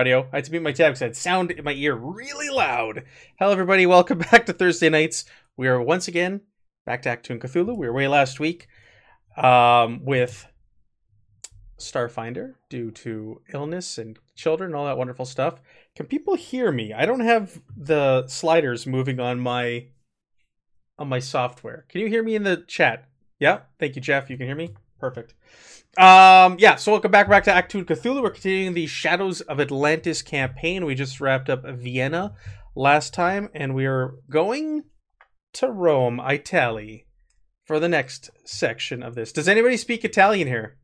audio. I had to mute my tab because I had sound in my ear really loud. Hello, everybody. Welcome back to Thursday nights. We are once again back to Achtung Cthulhu. We were away last week um, with Starfinder due to illness and children all that wonderful stuff. Can people hear me? I don't have the sliders moving on my on my software. Can you hear me in the chat? Yeah, thank you, Jeff. You can hear me. Perfect. Um, yeah, so welcome back back to Achtung Cthulhu. We're continuing the Shadows of Atlantis campaign. We just wrapped up Vienna last time, and we are going to Rome, Italy, for the next section of this. Does anybody speak Italian here?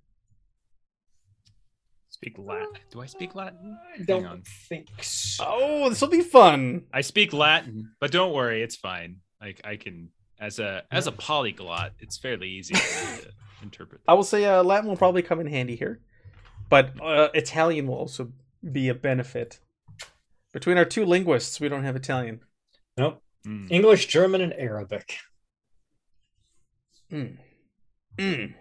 Speak Latin. Do I speak Latin? I Hang don't on. think so. Oh, this will be fun. I speak Latin, but don't worry, it's fine. Like I can, as a as a polyglot, it's fairly easy to interpret. I will say uh, Latin will probably come in handy here, but uh, Italian will also be a benefit. Between our two linguists, we don't have Italian. Nope. Mm. English, German, and Arabic. Mm. Mm.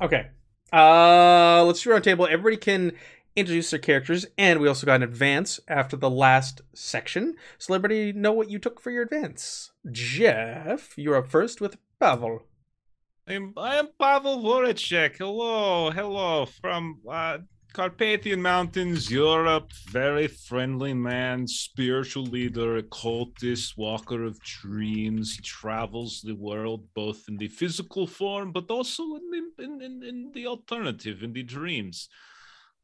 Okay. Uh, let's do our table. Everybody can introduce their characters, and we also got an advance after the last section. So everybody know what you took for your advance. Jeff, you're up first with Pavel. I'm I am Pavel Voracek. Hello, hello from uh, Carpathian Mountains, Europe. Very friendly man, spiritual leader, occultist, walker of dreams. He travels the world both in the physical form, but also in the, in, in, in the alternative, in the dreams.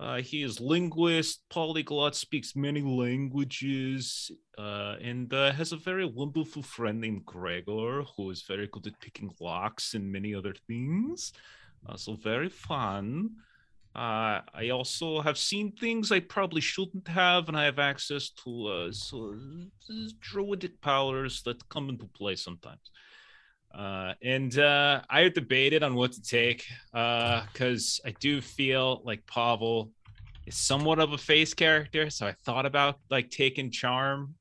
Uh, he is linguist, polyglot, speaks many languages, uh, and uh, has a very wonderful friend named Gregor, who is very good at picking locks and many other things. Uh, so very fun. Uh, I also have seen things I probably shouldn't have, and I have access to uh, so, druidic powers that come into play sometimes. Uh, and uh, I debated on what to take because I do feel like Pavel is somewhat of a face character. So I thought about like taking charm,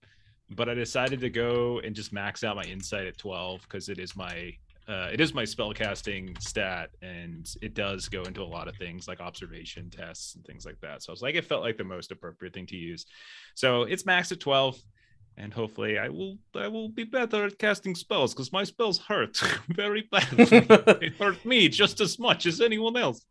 but I decided to go and just max out my insight at 12 because it is my uh, it is my spellcasting stat and it does go into a lot of things like observation tests and things like that. So I was like, it felt like the most appropriate thing to use. So it's maxed at 12 and hopefully I will I will be better at casting spells because my spells hurt very badly. they hurt me just as much as anyone else.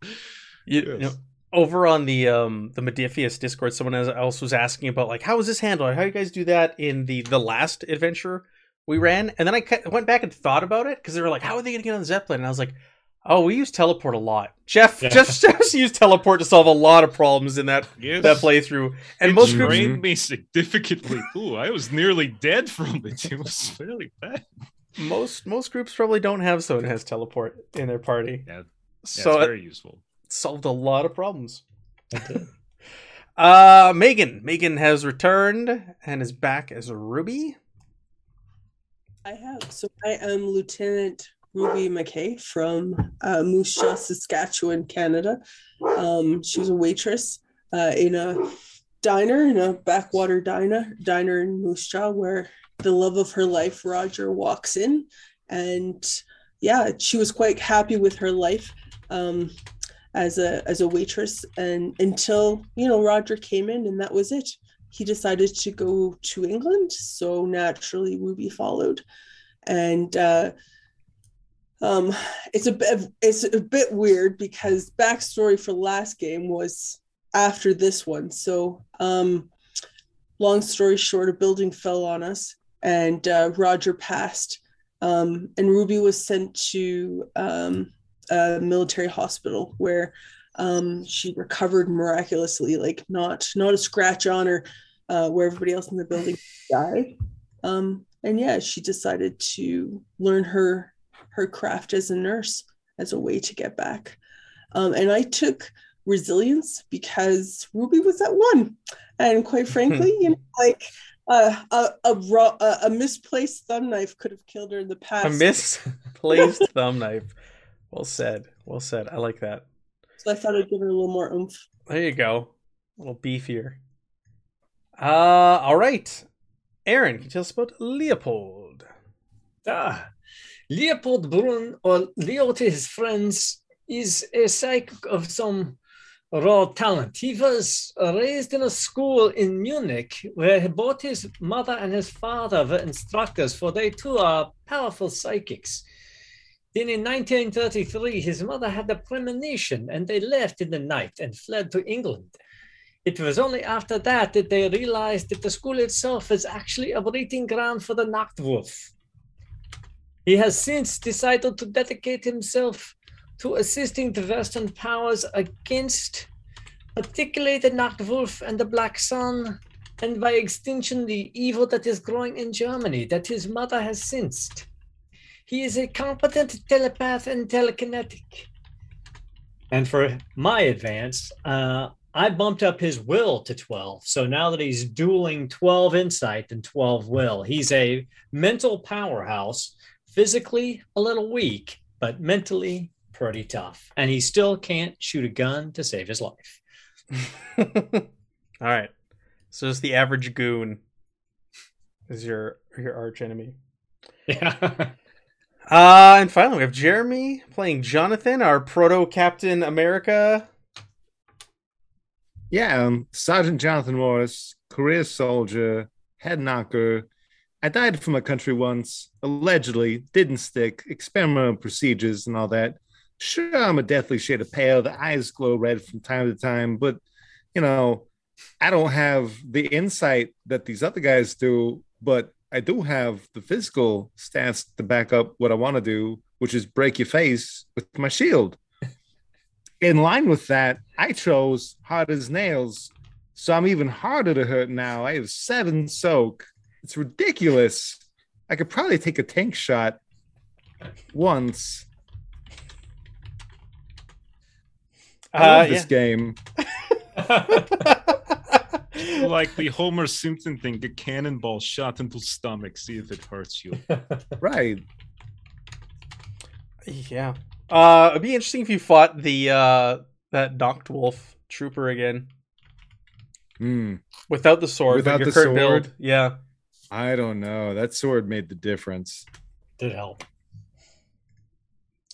You, you know, over on the um the Modiphius Discord, someone else was asking about like how is this handled? How do you guys do that in the the last adventure we ran? And then I went back and thought about it because they were like, how are they gonna get on the Zeppelin? And I was like, oh, we use teleport a lot. Jeff Yeah. just just used teleport to solve a lot of problems in that Yes. that playthrough. And it most groups drained me significantly too. I was nearly dead from it. It was really bad. most most groups probably don't have someone who has teleport in their party. Yeah, Yeah, so it's it very useful. solved a lot of problems. Did. Uh, Megan. Megan has returned and is back as Ruby. I have. So I am Lieutenant Ruby McKay from uh, Moose Jaw, Saskatchewan, Canada. Um, she was a waitress uh, in a diner, in a backwater diner, diner in Moose Jaw, where the love of her life, Roger, walks in, and yeah, she was quite happy with her life um, as a as a waitress, and until you know Roger came in, and that was it. He decided to go to England, so naturally Ruby followed, and uh, um, it's a bit it's a bit weird because backstory for last game was after this one. So, um, long story short, a building fell on us, and uh, Roger passed, um, and Ruby was sent to um, a military hospital where um, she recovered miraculously, like not not a scratch on her, uh, where everybody else in the building died. Um, and yeah, she decided to learn her her craft as a nurse as a way to get back. Um, and I took resilience because Ruby was at one, and quite frankly, you know, like uh, a a, raw, a a misplaced thumb knife could have killed her in the past. A misplaced thumb knife. Well said. Well said. I like that. So I thought I'd give her a little more oomph. There you go. A little beefier. Uh, all right. Aaron, can you tell us about Leopold? Ah, Leopold Brun, or Leo to his friends, is a psychic of some raw talent. He was raised in a school in Munich where both his mother and his father were instructors, for they too are powerful psychics. Then in 1933, his mother had a premonition and they left in the night and fled to England. It was only after that that they realized that the school itself is actually a breeding ground for the Nachtwolf. He has since decided to dedicate himself to assisting the Western powers against, particularly the Nachtwolf and the Black Sun, and by extension, the evil that is growing in Germany that his mother has sensed. He is a competent telepath and telekinetic. And for my advance, uh, I bumped up his will to 12. So now that he's dueling 12 insight and 12 will, he's a mental powerhouse, physically a little weak, but mentally pretty tough. And he still can't shoot a gun to save his life. All right. So just the average goon is your your arch enemy. Yeah. Uh, and finally, we have Jeremy playing Jonathan, our proto Captain America. Yeah, um, Sergeant Jonathan Morris, career soldier, head knocker. I died for my country once, allegedly, didn't stick, experimental procedures and all that. Sure, I'm a deathly shade of pale, the eyes glow red from time to time, but you know, I don't have the insight that these other guys do, but I do have the physical stats to back up what I want to do, which is break your face with my shield. In line with that, I chose hard as nails. So I'm even harder to hurt now. I have seven soak. It's ridiculous. I could probably take a tank shot once. I love Uh, this game. like the Homer Simpson thing, a cannonball shot into stomach, see if it hurts you. Right. yeah. Uh, it'd be interesting if you fought the uh that Nachtwolf trooper again Hmm. without the sword, Without your the current sword? build. Yeah. I don't know. That sword made the difference. Did help.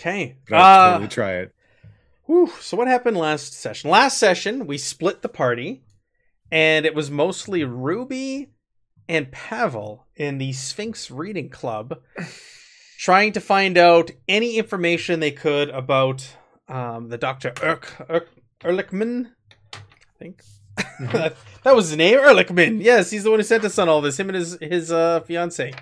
Okay. But I'll Uh, totally try it. Whew, so what happened last session? Last session we split the party, and it was mostly Ruby and Pavel in the Sphinx Reading Club, trying to find out any information they could about um, the Doctor Erk, Erk Ehrlichman. I think that, that was his name, Ehrlichman. Yes, he's the one who sent us on all this. Him and his his uh, fiance.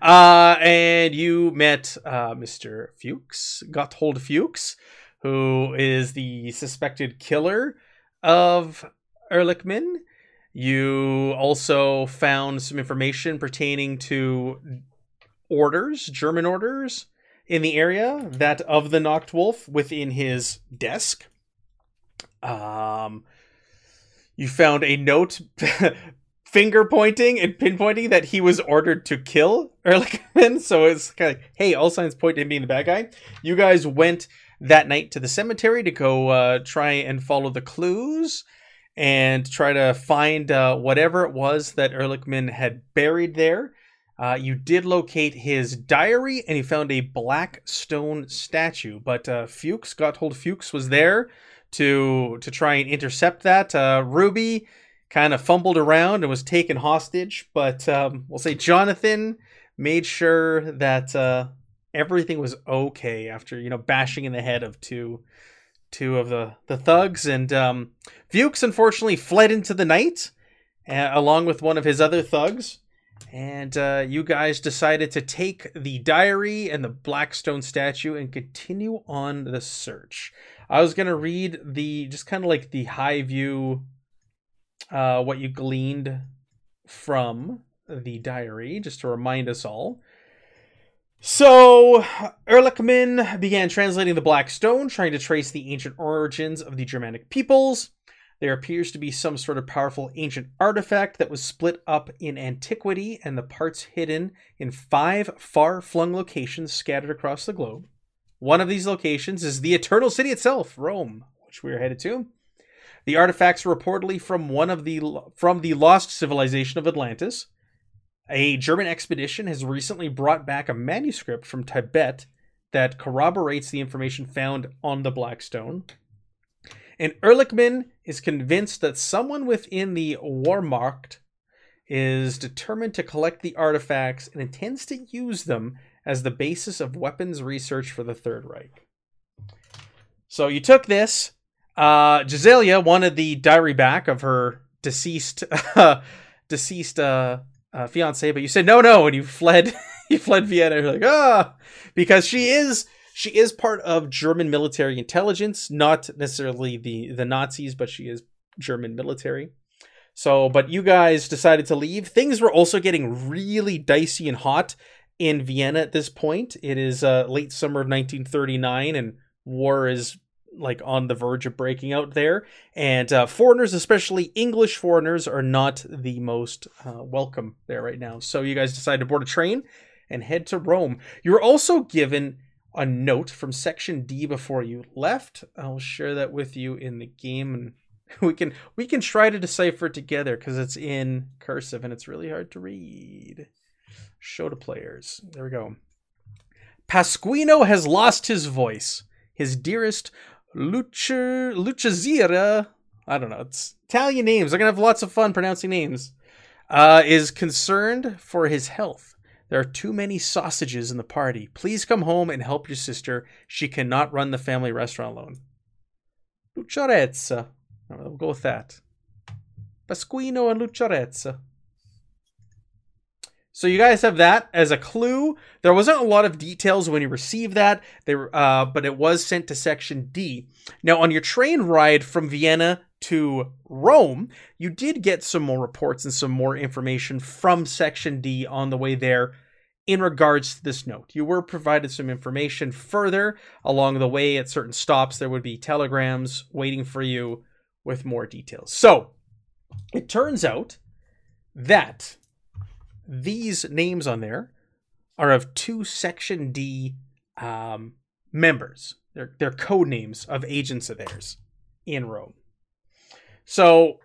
Uh, and you met uh, Mr. Fuchs, Gotthold Fuchs who is the suspected killer of Ehrlichman. You also found some information pertaining to orders, German orders in the area, that of the Nachtwolf within his desk. Um, you found a note finger pointing and pinpointing that he was ordered to kill Ehrlichman. So it's kind of like, hey, all signs point to him being the bad guy. You guys went that night to the cemetery to go uh, try and follow the clues and try to find uh, whatever it was that Ehrlichman had buried there. Uh, you did locate his diary and you found a black stone statue, but uh, Fuchs, Gotthold Fuchs, was there to to try and intercept that. Uh, Ruby kind of fumbled around and was taken hostage, but um, we'll say Jonathan made sure that uh, everything was okay after you know bashing in the head of two two of the the thugs. And um Fuchs unfortunately fled into the night uh, along with one of his other thugs. And uh, you guys decided to take the diary and the blackstone statue and continue on the search i was to read the just kind of like the high view uh, what you gleaned from the diary just to remind us all so, Ehrlichman began translating the Black Stone, trying to trace the ancient origins of the Germanic peoples. There appears to be some sort of powerful ancient artifact that was split up in antiquity and the parts hidden in five far flung locations scattered across the globe. One of these locations is the Eternal City itself, Rome, which we are headed to. The artifacts are reportedly from one of the from the lost civilization of Atlantis. A German expedition has recently brought back a manuscript from Tibet that corroborates the information found on the Black Stone. And Ehrlichman is convinced that someone within the Wehrmacht is determined to collect the artifacts and intends to use them as the basis of weapons research for the Third Reich. So you took this. Uh, Giselia wanted the diary back of her deceased, deceased uh, uh, fiance, but you said no, no, and you fled. you fled Vienna. You're like ah, because she is she is part of German military intelligence, not necessarily the the Nazis, but she is German military. So, but you guys decided to leave. Things were also getting really dicey and hot in Vienna at this point. It is uh, late summer of 1939, and war is like on the verge of breaking out there. And uh, foreigners, especially English foreigners, are not the most uh, welcome there right now. So you guys decide to board a train and head to Rome. You were also given a note from Section D before you left. I'll share that with you in the game and we can we can try to decipher it together because it's in cursive and it's really hard to read. Show to players. There we go. Pasquino has lost his voice. His dearest Lucia Lucazira, I don't know, it's Italian names. They're gonna have lots of fun pronouncing names. Uh, is concerned for his health. There are too many sausages in the party. Please come home and help your sister. She cannot run the family restaurant alone. Lucharezza. We'll go with that. Pasquino and Lucharezza. So you guys have that as a clue. There wasn't a lot of details when you received that, there, uh, but it was sent to Section D. Now, on your train ride from Vienna to Rome, you did get some more reports and some more information from Section D on the way there in regards to this note. You were provided some information further along the way at certain stops. There would be telegrams waiting for you with more details. So it turns out that these names on there are of two Section D um, members. They're, they're code names of agents of theirs in Rome. So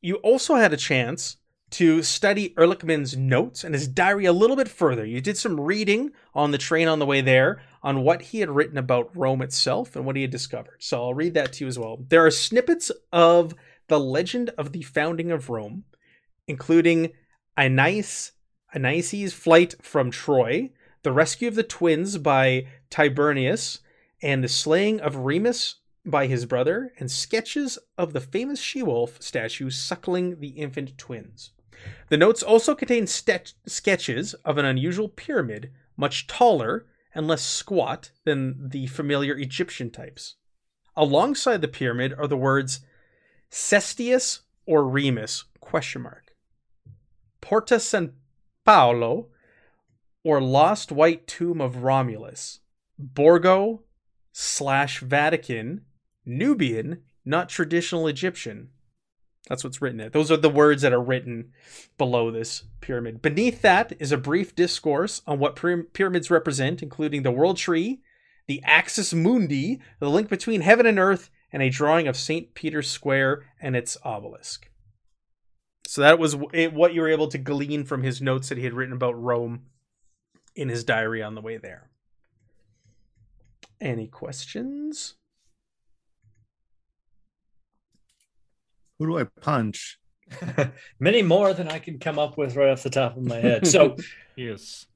you also had a chance to study Ehrlichman's notes and his diary a little bit further. You did some reading on the train on the way there on what he had written about Rome itself and what he had discovered. So I'll read that to you as well. There are snippets of the legend of the founding of Rome, including Aeneas, Aeneas' flight from Troy, the rescue of the twins by Tiberius, and the slaying of Remus by his brother, and sketches of the famous she-wolf statue suckling the infant twins. The notes also contain st- sketches of an unusual pyramid, much taller and less squat than the familiar Egyptian types. Alongside the pyramid are the words Cestius or Remus question mark. Porta San Paolo or Lost White Tomb of Romulus. Borgo slash Vatican, Nubian, not traditional Egyptian. That's what's written there. Those are the words that are written below this pyramid. Beneath that is a brief discourse on what pyramids represent, including the world tree, the axis mundi, the link between heaven and earth, and a drawing of St. Peter's Square and its obelisk. So that was what you were able to glean from his notes that he had written about Rome in his diary on the way there. Any questions? Who do I punch? Many more than I can come up with right off the top of my head. So, yes.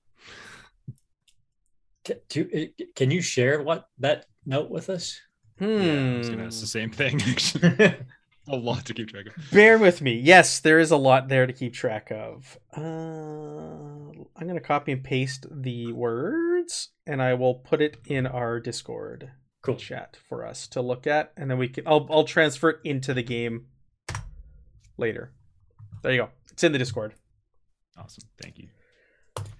to, can you share what that note with us? Hmm. Yeah, I was gonna ask the same thing. a lot to keep track of. Bear with me. Yes, there is a lot there to keep track of. Uh, I'm gonna copy and paste the words, and I will put it in our Discord cool. chat for us to look at, and then we can. I'll I'll transfer it into the game later. There you go. It's in the Discord. Awesome. Thank you.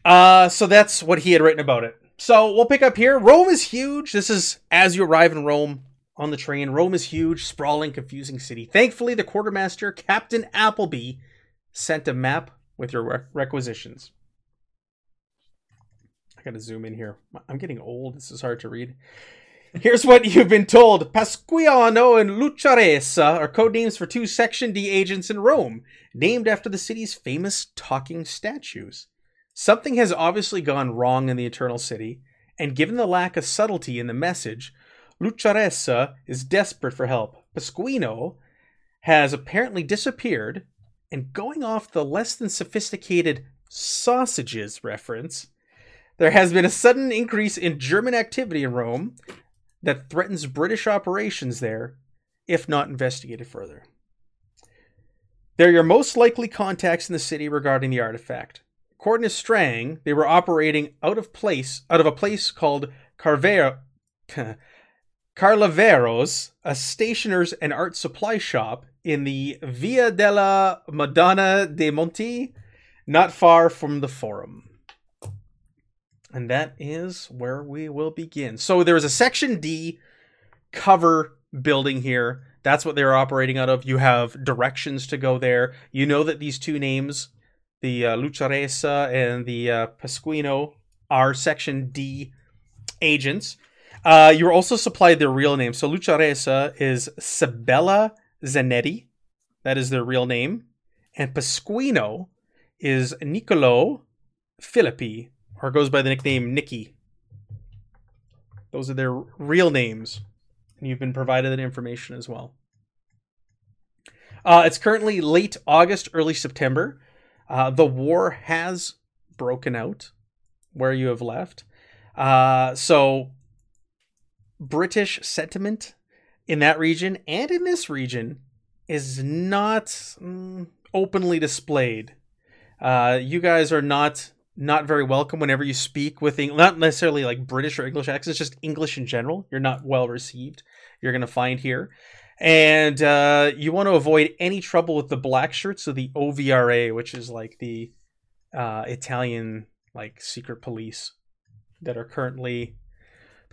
Uh, so that's what he had written about it. So we'll pick up here. Rome is huge. This is as you arrive in Rome on the train. Rome is huge, sprawling, confusing city. Thankfully, the quartermaster, Captain Appleby, sent a map with your requisitions. I gotta zoom in here. I'm getting old. This is hard to read. Here's what you've been told. Pasquino and Lucharesa are codenames for two Section D agents in Rome, named after the city's famous talking statues. Something has obviously gone wrong in the Eternal City, and given the lack of subtlety in the message, Lucharesa is desperate for help. Pasquino has apparently disappeared, and going off the less than sophisticated sausages reference, there has been a sudden increase in German activity in Rome that threatens British operations there if not investigated further. They're your most likely contacts in the city regarding the artifact. According to Strang, they were operating out of place, out of a place called Carvero, Carlaveros, a stationer's and art supply shop in the Via della Madonna dei Monti, not far from the Forum. And that is where we will begin. So there is a Section D cover building here. That's what they're operating out of. You have directions to go there. You know that these two names, the uh, Lucharesa and the uh, Pasquino, are Section D agents. Uh, you were also supplied their real name. So Lucharesa is Sabella Zanetti. That is their real name. And Pasquino is Niccolo Filippi, or goes by the nickname Nicky. Those are their real names. And you've been provided that information as well. Uh, it's currently late August, early September. Uh, the war has broken out where you have left. Uh, so, British sentiment in that region and in this region is not mm, openly displayed. Uh, you guys are not not very welcome whenever you speak with Eng- not necessarily like British or English accents, just English in general. You're not well received. You're to find here, and uh, you want to avoid any trouble with the black shirts of the OVRA, which is like the uh, Italian like secret police that are currently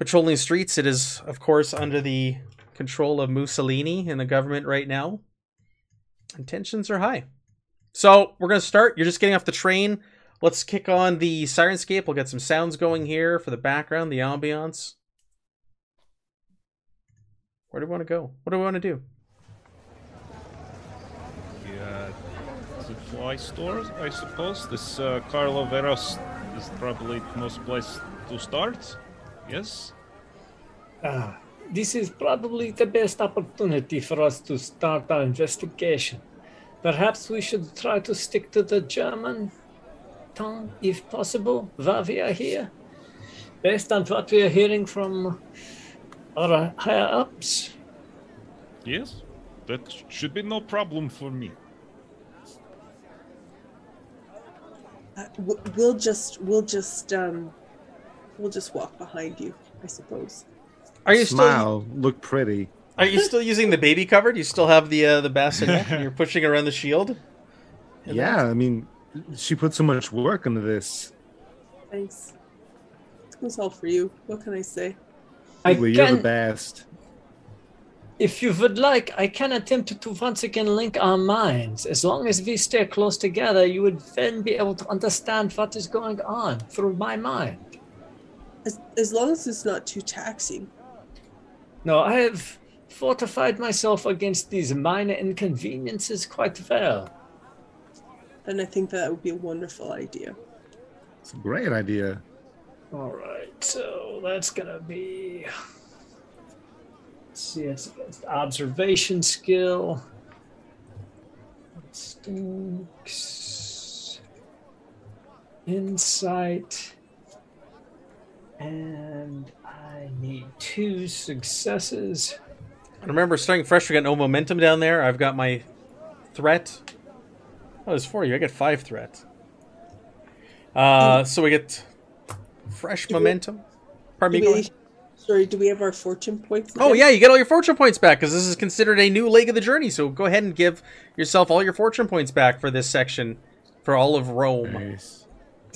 patrolling streets. It is, of course, under the control of Mussolini and the government right now. And tensions are high. So we're gonna start. You're just getting off the train. Let's kick on the Syrinscape. We'll get some sounds going here for the background, the ambiance. Where do we want to go? What do we want to do? Yeah, supply stores, I suppose. This uh, Carlo Veros is probably the most place to start. Yes. Ah, this is probably the best opportunity for us to start our investigation. Perhaps we should try to stick to the German tongue, if possible, while we are here. Based on what we are hearing from our higher ups. Yes. That should be no problem for me. Uh, we'll just we'll just um we'll just walk behind you, I suppose. Are you still Smile, look pretty. are you still using the baby cover? Do you still have the uh, the bassinet and you're pushing around the shield? Yeah, I mean, she put so much work into this. Thanks. It was all for you. What can I say? I Well, you're the best. if you would like, I can attempt to once again link our minds. As long as we stay close together, you would then be able to understand what is going on through my mind. As as long as it's not too taxing. No, I have fortified myself against these minor inconveniences quite well. then I think that would be a wonderful idea. It's a great idea. All right, so that's gonna be. Let's see, it's against observation skill. Instincts, insight, and I need two successes. And remember, starting fresh, we got no momentum down there. I've got my threat. Oh, there's four of you. I get five threat. Uh, so we get fresh Do we- momentum. Pardon me. We, sorry, do we have our fortune points? Oh yeah, you get all your fortune points back because this is considered a new leg of the journey. So go ahead and give yourself all your fortune points back for this section, for all of Rome. Nice.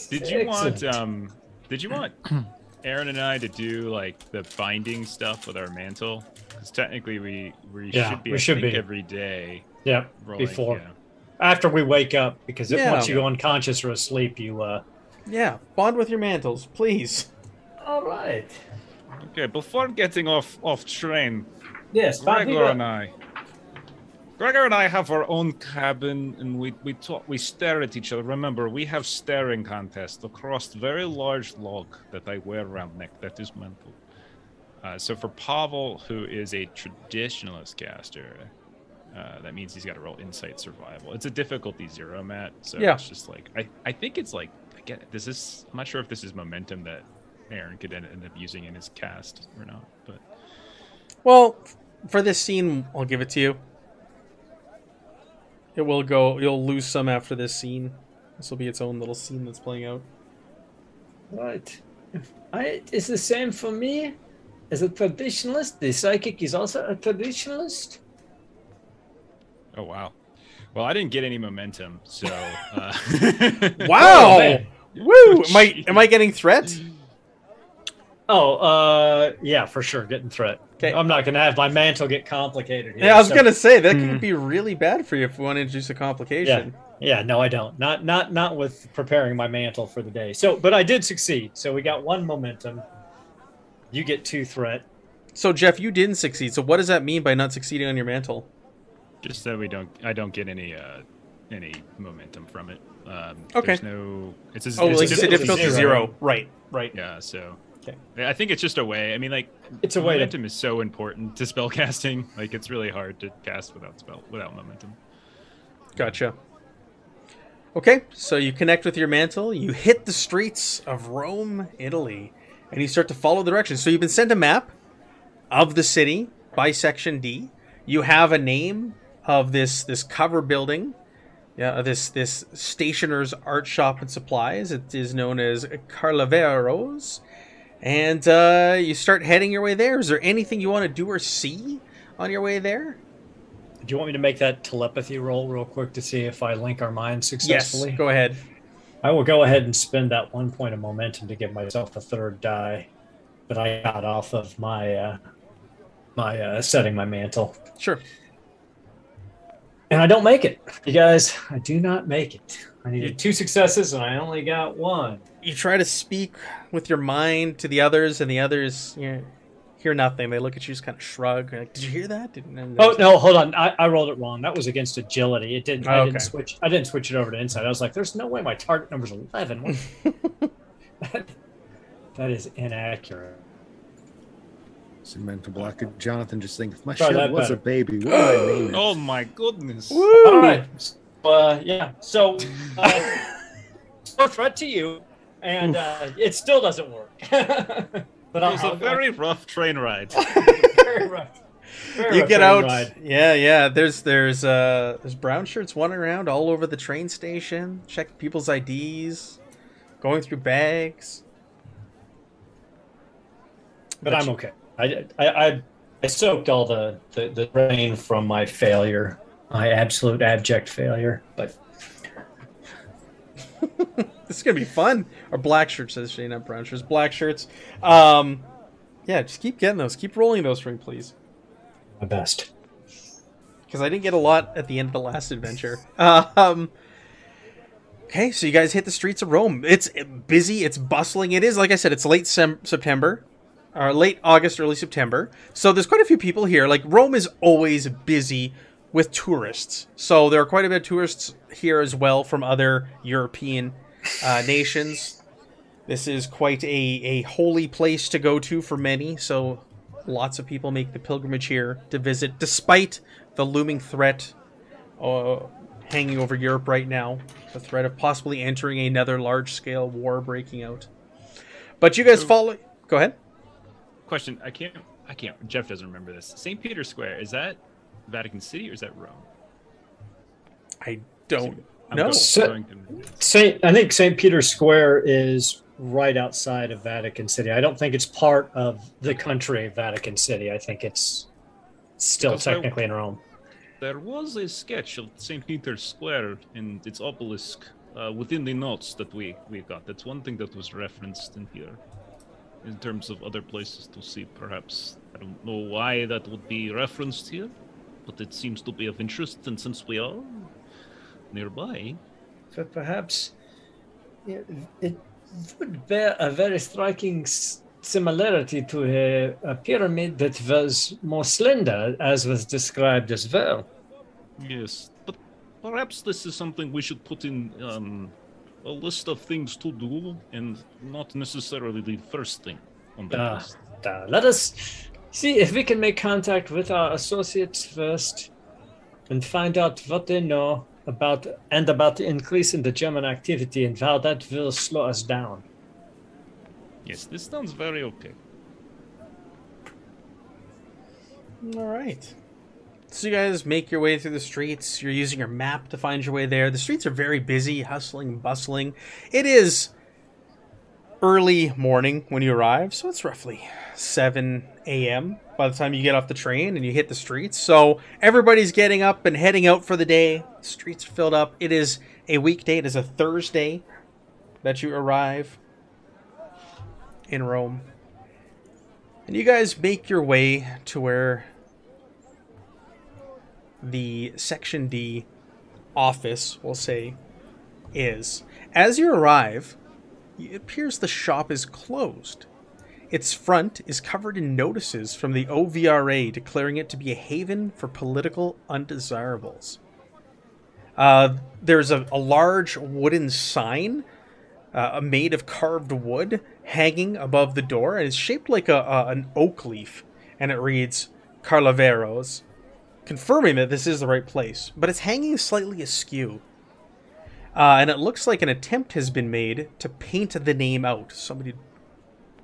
Did you want um? Did you want Aaron and I to do like the binding stuff with our mantle? Because technically we we Yeah, should be we should be. every day. Yep, rolling, before. yeah. after we wake up, because if Yeah. once you go unconscious or asleep, you uh. Yeah, bond with your mantles, please. All right. Okay, before getting off off train, Yes, Gregor and I. Gregor and I have our own cabin, and we we talk, we stare at each other. Remember, we have staring contests across the very large log that I wear around neck. That is mental. Uh, so for Pavel, who is a traditionalist caster, uh, that means he's got to roll insight survival. It's a difficulty zero, Matt. So Yeah. it's just like I, I think it's like I get this is I'm not sure if this is momentum that Aaron could end, end up using in his cast or not, but Well, for this scene, I'll give it to you. It will go. You'll lose some after this scene. This will be its own little scene that's playing out. Right. I, it's the same for me. As a traditionalist, the psychic is also a traditionalist. oh wow. Well, I didn't get any momentum, so uh, Wow! man. Woo! Am I am I getting threat? Oh, uh, yeah, for sure, getting threat. 'Kay. I'm not gonna have my mantle get complicated. Here, Yeah, I was so- gonna say that Hmm. could be really bad for you if we want to introduce a complication. Yeah, no, I don't. Not, not, not with preparing my mantle for the day. So, but I did succeed. So we got one momentum. You get two threat. So Jeff, you didn't succeed. So what does that mean by not succeeding on your mantle? just that we don't I don't get any uh any momentum from it. Um, Okay. There's no. It's a, Oh, it's like a it's a difficulty zero. zero. Right, right. Yeah, so Okay. I think it's just a way. I mean, like It's a way to. momentum is so important to spell casting. Like it's really hard to cast without spell without momentum. Gotcha. Okay, so you connect with your mantle, you hit the streets of Rome, Italy, and you start to follow the directions. So you've been sent a map of the city by section D. You have a name of this this cover building. Yeah, this this stationer's art shop and supplies. It is known as Carlaveros. And uh, you start heading your way there. Is there anything you want to do or see on your way there? Do you want me to make that telepathy roll real quick to see if I link our minds successfully? Yes, go ahead. I will go ahead and spend that one point of momentum to give myself a third die that I got off of my uh, my uh, setting my mantle, Sure. and I don't make it. You guys, I do not make it. I needed two successes, and I only got one. You try to speak with your mind to the others, and the others you know, hear nothing. They look at you, just kind of shrug. Like, Did you hear that? Didn't, Oh there's- no, hold on. I, I rolled it wrong. That was against agility. It didn't. I Oh, didn't switch. I didn't switch it over to insight. I was like, "There's no way my target number's 11. That, that is inaccurate." It's a mental block. Jonathan just think if my Try shit was better. a baby, what I name it? Oh my goodness! Woo! All right. Uh, yeah. So, uh, no threat to you, and uh, it still doesn't work. but It I'll, was a I'll- very rough train ride. very rough. Very You rough get train out. ride. Yeah, yeah. There's there's uh there's brown shirts wandering around all over the train station, checking people's IDs, going through bags. but I'm okay. I, I, I, I soaked all the, the, the rain from my failure, my absolute abject failure. But This is gonna be fun. Or black shirts, says Shane, not brown shirts. Black shirts. Um, yeah, just keep getting those. Keep rolling those for me, please. my best. because I didn't get a lot at the end of the last adventure. Um, okay, so you guys hit the streets of Rome. It's busy. It's bustling. It is like I said. It's late sem- September, or late August, early September. So there's quite a few people here. Like Rome is always busy with tourists. So there are quite a bit of tourists here as well from other European uh, nations. This is quite a, a holy place to go to for many. So lots of people make the pilgrimage here to visit, despite the looming threat uh, hanging over Europe right now the threat of possibly entering another large scale war breaking out. But you guys follow. Go ahead. Question: I can't. I can't. Jeff doesn't remember this. St. Peter's Square is that Vatican City or is that Rome? I don't know. So- Saint, I think St. Peter's Square is right outside of Vatican City. I don't think it's part of the country Vatican City. I think it's still Because I- technically in Rome. There was a sketch of St. Peter's Square and its obelisk uh, within the notes that we, we got. That's one thing that was referenced in here. In terms of other places to see, perhaps. I don't know why that would be referenced here, but it seems to be of interest, and since we are nearby, But perhaps yeah, it would bear a very striking similarity to a, a pyramid that was more slender, as was described as well. Yes, but perhaps this is something we should put in um, a list of things to do, and not necessarily the first thing on the Ah. list. uh, let us see if we can make contact with our associates first and find out what they know about and about the increase in the German activity and how that will slow us down. Yes, this sounds very okay. All right. So you guys make your way through the streets. You're using your map to find your way there. The streets are very busy, hustling, bustling. It is early morning when you arrive, so it's roughly 7 a.m. by the time you get off the train and you hit the streets. So everybody's getting up and heading out for the day. streets are filled up. It is a weekday. It is a Thursday that you arrive in Rome. And you guys make your way to where the Section D office, we'll say, is. As you arrive, it appears the shop is closed. Its front is covered in notices from the OVRA declaring it to be a haven for political undesirables. Uh, there's a, a large wooden sign uh, made of carved wood hanging above the door, and it's shaped like a, a an oak leaf, and it reads Carlaveros, confirming that this is the right place. But it's hanging slightly askew, uh, and it looks like an attempt has been made to paint the name out. Somebody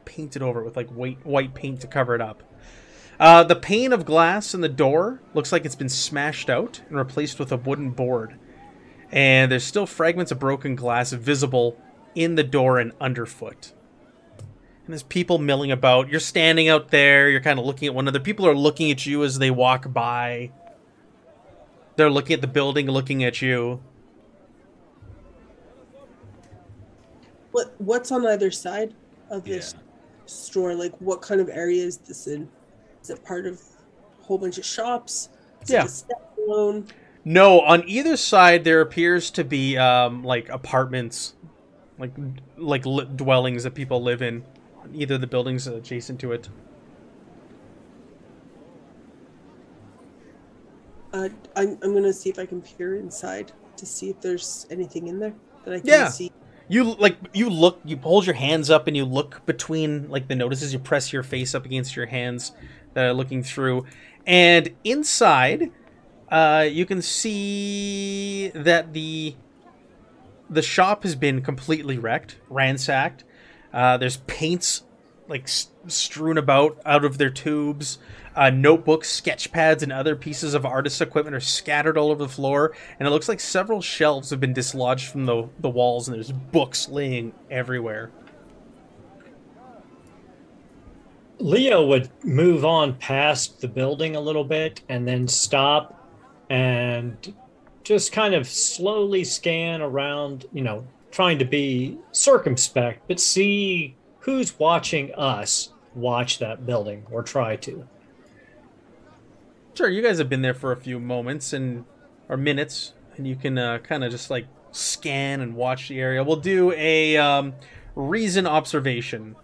painted over it with like white white paint to cover it up. Uh, the pane of glass in the door looks like it's been smashed out and replaced with a wooden board. And there's still fragments of broken glass visible in the door and underfoot. And there's people milling about. You're standing out there. You're kind of looking at one another. People are looking at you as they walk by. They're looking at the building, looking at you. What what's on either side of this store? Like what kind of area is this in? Is it part of a whole bunch of shops? Is Yeah. it? No, on either side there appears to be um, like apartments, like like li- dwellings that people live in. On either the buildings adjacent to it. Uh, I'm I'm gonna see if I can peer inside to see if there's anything in there that I can Yeah. see. You like you look, you hold your hands up and you look between like the notices. You press your face up against your hands that are looking through, and inside, uh, you can see that the the shop has been completely wrecked, ransacked. Uh, there's paints like strewn about out of their tubes. Uh, notebooks, sketch pads, and other pieces of artist equipment are scattered all over the floor, and it looks like several shelves have been dislodged from the, the walls, and there's books laying everywhere. Leo would move on past the building a little bit and then stop and just kind of slowly scan around, you know, trying to be circumspect, but see who's watching us watch that building or try to. Sure, you guys have been there for a few moments and or minutes, and you can uh, kind of just like scan and watch the area. We'll do a um, reason observation.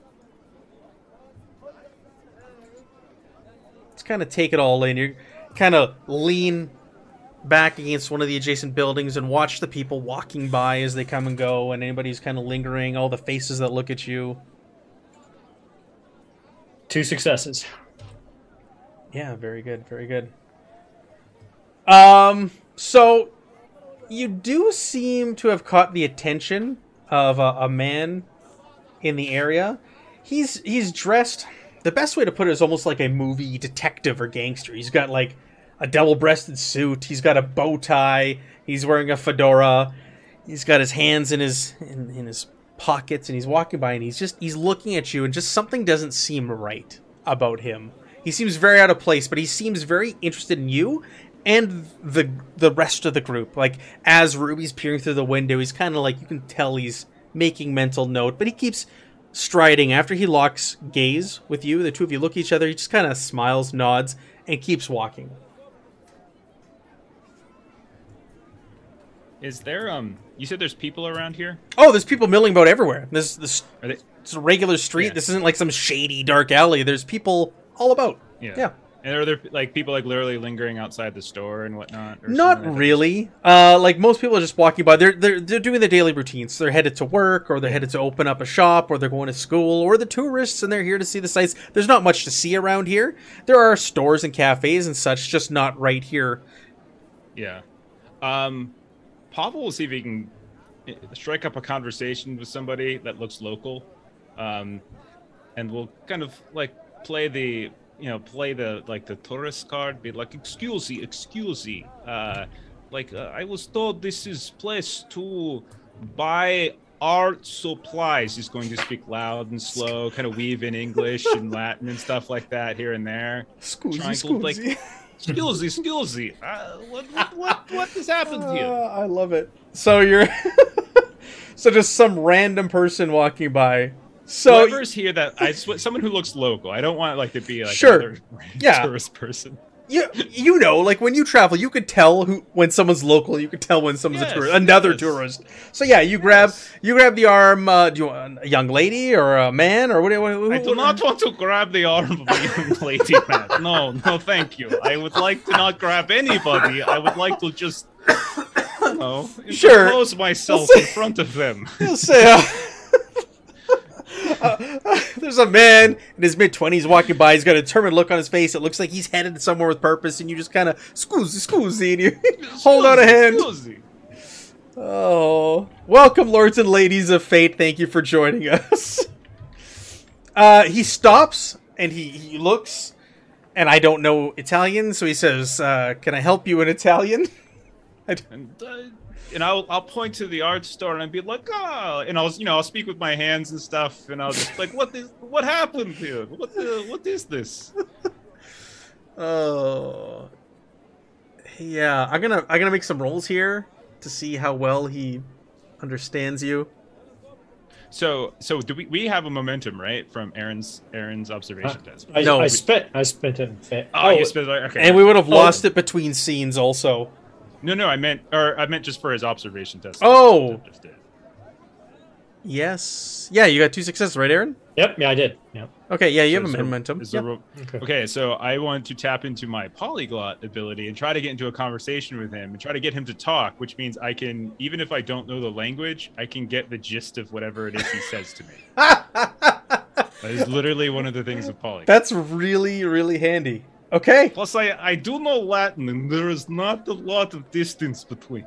Let's kind of take it all in. You kind of lean back against one of the adjacent buildings and watch the people walking by as they come and go, and anybody's kind of lingering. All the faces that look at you. Two successes. Yeah, very good, very good. Um, so you do seem to have caught the attention of a, a man in the area. He's he's dressed. The best way to put it is almost like a movie detective or gangster. He's got like a double-breasted suit. He's got a bow tie. He's wearing a fedora. He's got his hands in his in, in his pockets, and he's walking by, and he's just he's looking at you, and just something doesn't seem right about him. He seems very out of place, but he seems very interested in you and the the rest of the group. Like as Ruby's peering through the window, he's kind of like you can tell he's making mental note, but he keeps striding. After he locks gaze with you, the two of you look at each other. He just kind of smiles, nods, and keeps walking. Is there um? You said there's people around here. Oh, there's people milling about everywhere. This this they? it's a regular street. Yeah. This isn't like some shady dark alley. There's people all about. Yeah. Yeah. And are there like people like literally lingering outside the store and whatnot? or Not something like that? really. Uh, like most people are just walking by. They're they're they're doing their daily routines. They're headed to work, or they're headed to open up a shop, or they're going to school, or the tourists, and they're here to see the sights. There's not much to see around here. There are stores and cafes and such, just not right here. Yeah. Um, Pavel will see if he can eh, strike up a conversation with somebody that looks local, um, and we'll kind of like play the you know play the like the tourist card, be like, "Excuse me, excuse me." Uh, like uh, I was told this is place to buy art supplies. He's going to speak loud and slow, kind of weave in English and Latin and stuff like that here and there. Scusi, Trying to, like, Excuse me, excuse me. Uh, what, what, what, what has happened here? I love it. So you're so just some random person walking by. So Whoever's here that I someone who looks local. I don't want like to be like Sure. Yeah. tourist person. you you know, like when you travel, you could tell who when someone's local. You could tell when someone's Yes, a tourist, another yes. tourist. So yeah, you grab Yes. you grab the arm. Uh, do you want a young lady or a man or what? do you- what, what I do not want to grab the arm of a young lady, man. No, no, thank you. I would like to not grab anybody. I would like to just, you know, Sure. impose myself We'll in front of them. You'll say, uh, there's a man in his mid twenties walking by. He's got a determined look on his face. It looks like he's headed somewhere with purpose, and you just kind of scusi, scusi, and you hold out a hand. Oh, welcome, lords and ladies of fate. Thank you for joining us. Uh, he stops and he, he looks, and I don't know Italian, so he says, uh, "Can I help you in Italian?" I and uh, and I'll I'll point to the art store and I'd be like, ah, and I'll you know I'll speak with my hands and stuff, and I'll just like, what is what happened here? What the what is this? Oh, yeah. I'm gonna I'm gonna make some rolls here to see how well he understands you. So so do we we have a momentum right from Aaron's Aaron's observation test? I, No. I spit. I spit in fa- Oh, you spent it. okay. And we would have Oh. lost it between scenes also. No no I meant or I meant just for his observation test. Oh. Just did. Yes. Yeah, you got two successes, right, Aaron? Yep. Yeah, I did. Yep. Okay. Yeah, you So have a there- momentum. is there ro- Okay. Okay, so I want to tap into my polyglot ability and try to get into a conversation with him and try to get him to talk, which means I can, even if I don't know the language, I can get the gist of whatever it is he says to me. That is literally one of the things of polyglot. That's really, really handy. Okay. Plus, I, I do know Latin, and there is not a lot of distance between.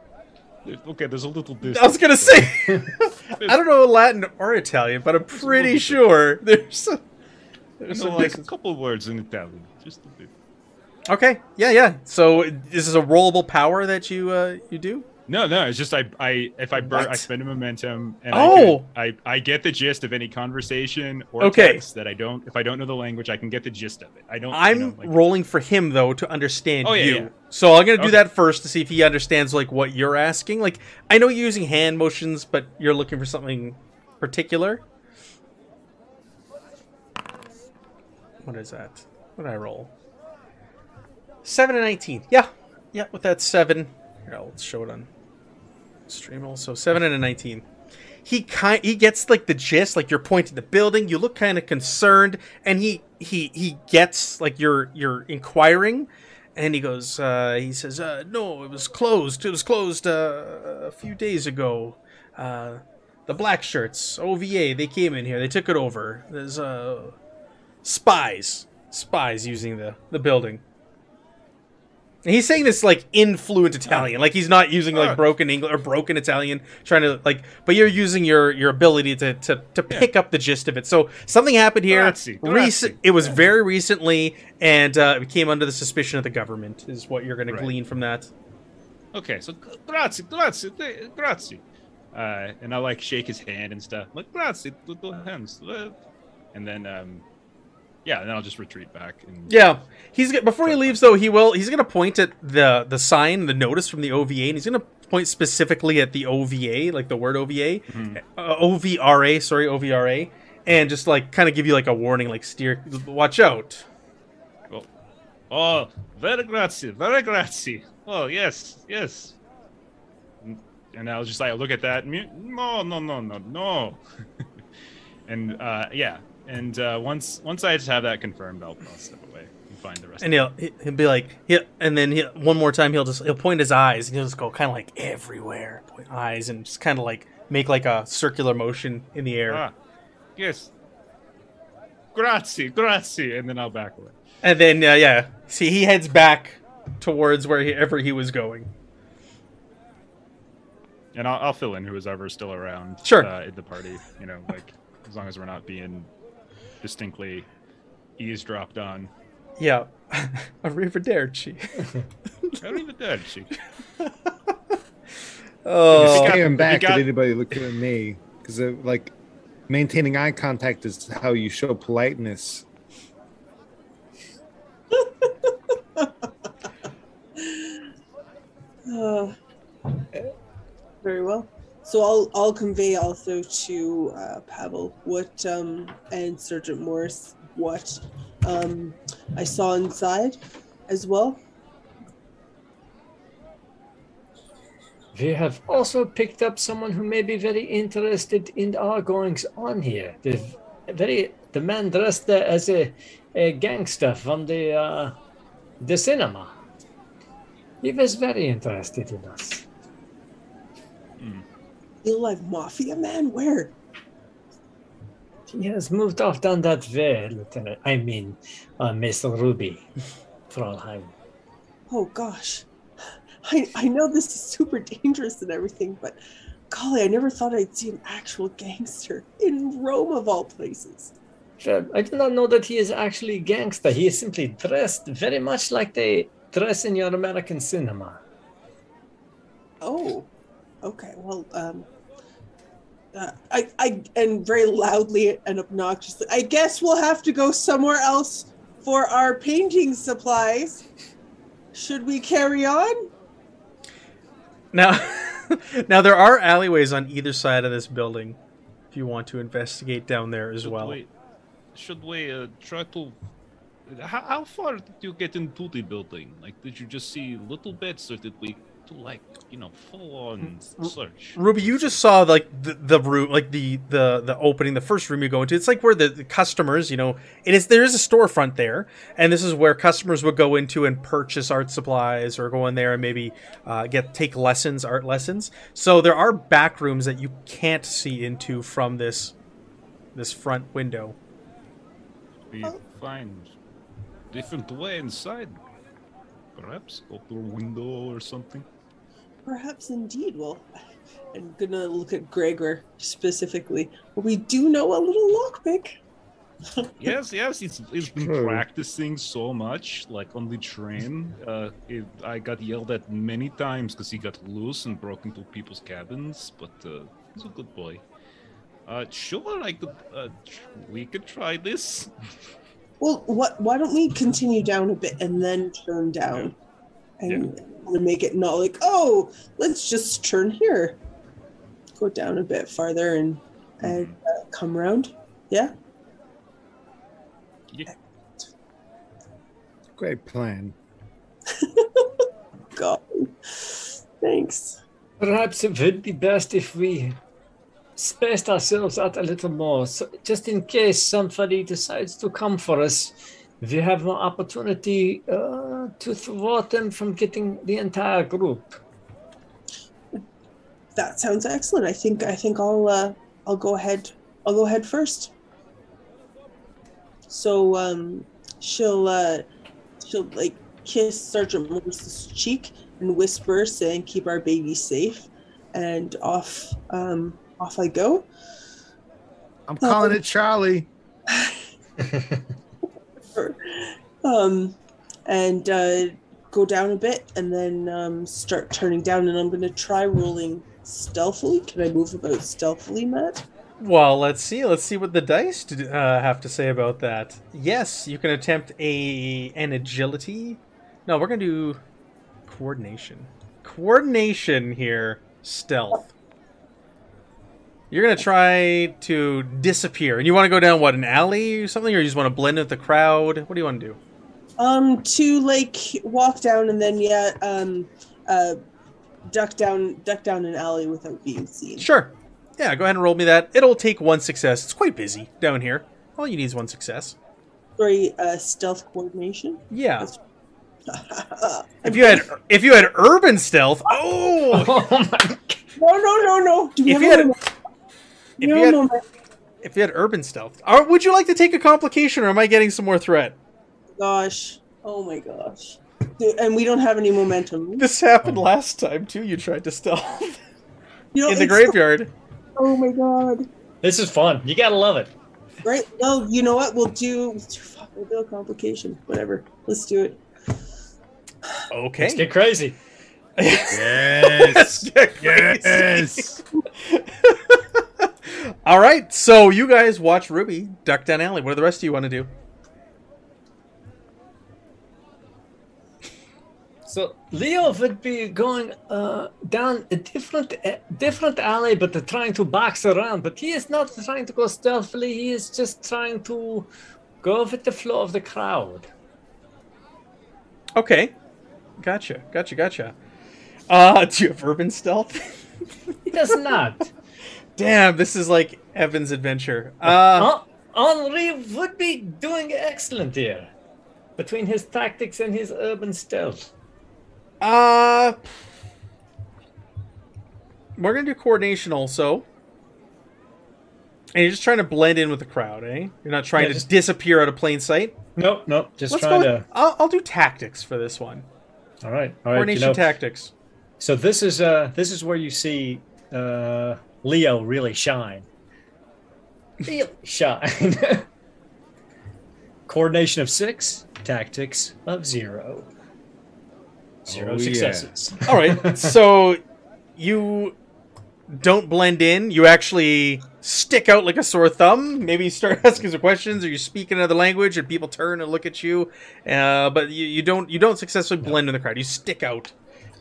Okay, there's a little distance. I was gonna say, I don't know Latin or Italian, but I'm pretty sure there's a, You there's know, some like a couple words in Italian, just a bit. Okay, yeah, yeah. So this is a rollable power that you uh, you do. No, no, it's just I, I if I burn, I spend a momentum, and Oh! I, could, I, I get the gist of any conversation or Okay. text that I don't. If I don't know the language, I can get the gist of it. I don't. I'm you know, like, rolling for him though to understand Oh, yeah, you. yeah. So I'm gonna do Okay. that first to see if he understands like what you're asking. Like I know you're using hand motions, but you're looking for something particular. What is that? What did I roll? Seven and nineteen. Yeah, yeah. With that seven, here I'll show it on stream also. Seven and a nineteen. He kind he gets like the gist, like you're pointing the building. You look kind of concerned, and he he he gets like you're you're inquiring, and he goes. Uh, he says, uh, "No, it was closed. It was closed uh, a few days ago. Uh, the black shirts, OVA, they came in here. They took it over. There's uh, spies, spies using the the building." And he's saying this like in fluent Italian, like he's not using like Ah. broken English or broken Italian, trying to like. But you're using your your ability to to, to pick up the gist of it. So something happened here. Grazie. It was very recently, and uh, it came under the suspicion of the government. Is what you're going to glean from that. Okay, so grazie, grazie, grazie, uh, and I like shake his hand and stuff. Like grazie, little hands, uh, and then um, yeah, and then I'll just retreat back. And Yeah, he's before he leaves though. He will. He's going to point at the the sign, the notice from the OVA, and he's going to point specifically at the OVA, like the word OVA, uh, OVRA. Sorry, OVRA, and just like kind of give you like a warning, like steer, watch out. Well, oh, very grazie, very grazie. Oh yes, yes. And- And I was just like, look at that. No, no, no, no, no. and uh, yeah, and uh, once once I just have that confirmed, I'll, I'll step away. And find the rest. and he'll he- he'll be like he and then he one more time he'll just he'll point his eyes and he'll just go kind of like everywhere point eyes and just kind of like make like a circular motion in the air Ah, yes. Grazie, grazie, and then I'll back away. and then uh, yeah see he heads back towards wherever he was going And I'll, I'll fill in who is ever still around. Sure. Uh, in the party, you know, like as long as we're not being distinctly eavesdropped on. yeah arrivederci I don't even dare. She. oh got- Staring we back got- at anybody looking at me because like maintaining eye contact is how you show politeness. Uh, very well. So I'll I'll convey also to uh, Pavel what um, and Sergeant Morris what um, I saw inside as well. We have also picked up someone who may be very interested in our goings on here. The very the man dressed as a, a gangster from the uh, the cinema. He was very interested in us. You like mafia man? Where? He has moved off down that way, Lieutenant. I mean, uh, Miss Ruby, Fraulein. Oh gosh, I I know this is super dangerous and everything, but golly, I never thought I'd see an actual gangster in Rome of all places. Well, I do not know that he is actually a gangster. He is simply dressed very much like they dress in your American cinema. Oh, okay. Well, um, uh, I, I, and very loudly and obnoxiously, I guess we'll have to go somewhere else for our painting supplies. Should we carry on? now now there are alleyways on either side of this building if you want to investigate down there as Should well we, should we uh, try to? How, how far did you get into the building? Like, did you just see little bits, or did we do like you know full on search? Ruby, you just saw like the, the room, like the the the opening, the first room you go into. It's like where the, the customers, you know, it is. There is a storefront there, and this is where customers would go into and purchase art supplies, or go in there and maybe uh, get take lessons, art lessons. So there are back rooms that you can't see into from this this front window. We find different way inside. Perhaps go through a window or something. Perhaps indeed. Well, I'm gonna look at Gregor specifically. We do know a little lockpick. yes, yes, he's, he's been Sure. practicing so much, like on the train. Uh, it, I got yelled at many times because he got loose and broke into people's cabins, but uh, he's a good boy. Uh, sure, I could. Uh, we could try this. Well, what? Why don't we continue down a bit and then turn down, and to make it not like, oh, let's just turn here, go down a bit farther and and uh, come around. Yeah. Yeah. Great plan. God. Thanks. Perhaps it would be best if we spaced ourselves out a little more, so just in case somebody decides to come for us, we have an opportunity uh, to thwart them from getting the entire group. That sounds excellent. I think I think I'll uh, I'll go ahead. I'll go ahead first. So um, she'll uh, she'll like kiss Sergeant Morris's cheek and whisper, saying, "Keep our baby safe," and off um, off I go. I'm calling it Charlie. um, and uh, go down a bit, and then um, start turning down. And I'm going to try rolling stealthily. Can I move about stealthily, Matt? Well, let's see. Let's see what the dice uh, have to say about that. Yes, you can attempt a an agility. No, we're gonna do coordination. Coordination here. Stealth. You're gonna try to disappear, and you want to go down what an alley or something, or you just want to blend with the crowd. What do you want to do? Um, to like walk down and then yeah, um, uh, duck down, duck down an alley without being seen. Sure. Yeah, go ahead and roll me that. It'll take one success. It's quite busy down here. All you need is one success. Sorry, uh, stealth coordination. Yeah. no, If you had if you had urban stealth, oh, Oh my God. no, no, no. Do we If have you had- moment? if No you had moment. if you had urban stealth, or would you like to take a complication, or am I getting some more threat? Gosh. Oh my gosh. Dude, and we don't have any momentum. This happened last time too. You tried to stealth You know, in the it's- graveyard. Oh my god. This is fun. You gotta love it. Right? No, you know what? We'll do. Fuck, we'll do a complication. Whatever. Let's do it. Okay. Let's get crazy. Yes. Let's get crazy. yes. All right, so you guys watch Ruby duck down alley. What do the rest of you want to do? So Leo would be going uh, down a different uh, different alley, but trying to box around. But he is not trying to go stealthily. He is just trying to go with the flow of the crowd. Okay, gotcha, gotcha, gotcha. Uh, do you have urban stealth? He does not. Damn, this is like Evan's adventure. Uh, Hen- Henri would be doing excellent here, between his tactics and his urban stealth. Uh, we're gonna do coordination also. And you're just trying to blend in with the crowd, eh? You're not trying Yeah, to just- disappear out of plain sight. Nope, nope. Just Let's trying go. to. I'll, I'll do tactics for this one. All right, all right. You Coordination know, tactics. so this is uh this is where you see uh Leo really shine. Really shine. Coordination of six, tactics of zero. Zero Oh, yeah. successes. All right, so you don't blend in. You actually stick out like a sore thumb. Maybe you start asking some questions, or you speak another language, and people turn and look at you. Uh, but you, you don't you don't successfully blend in the crowd. You stick out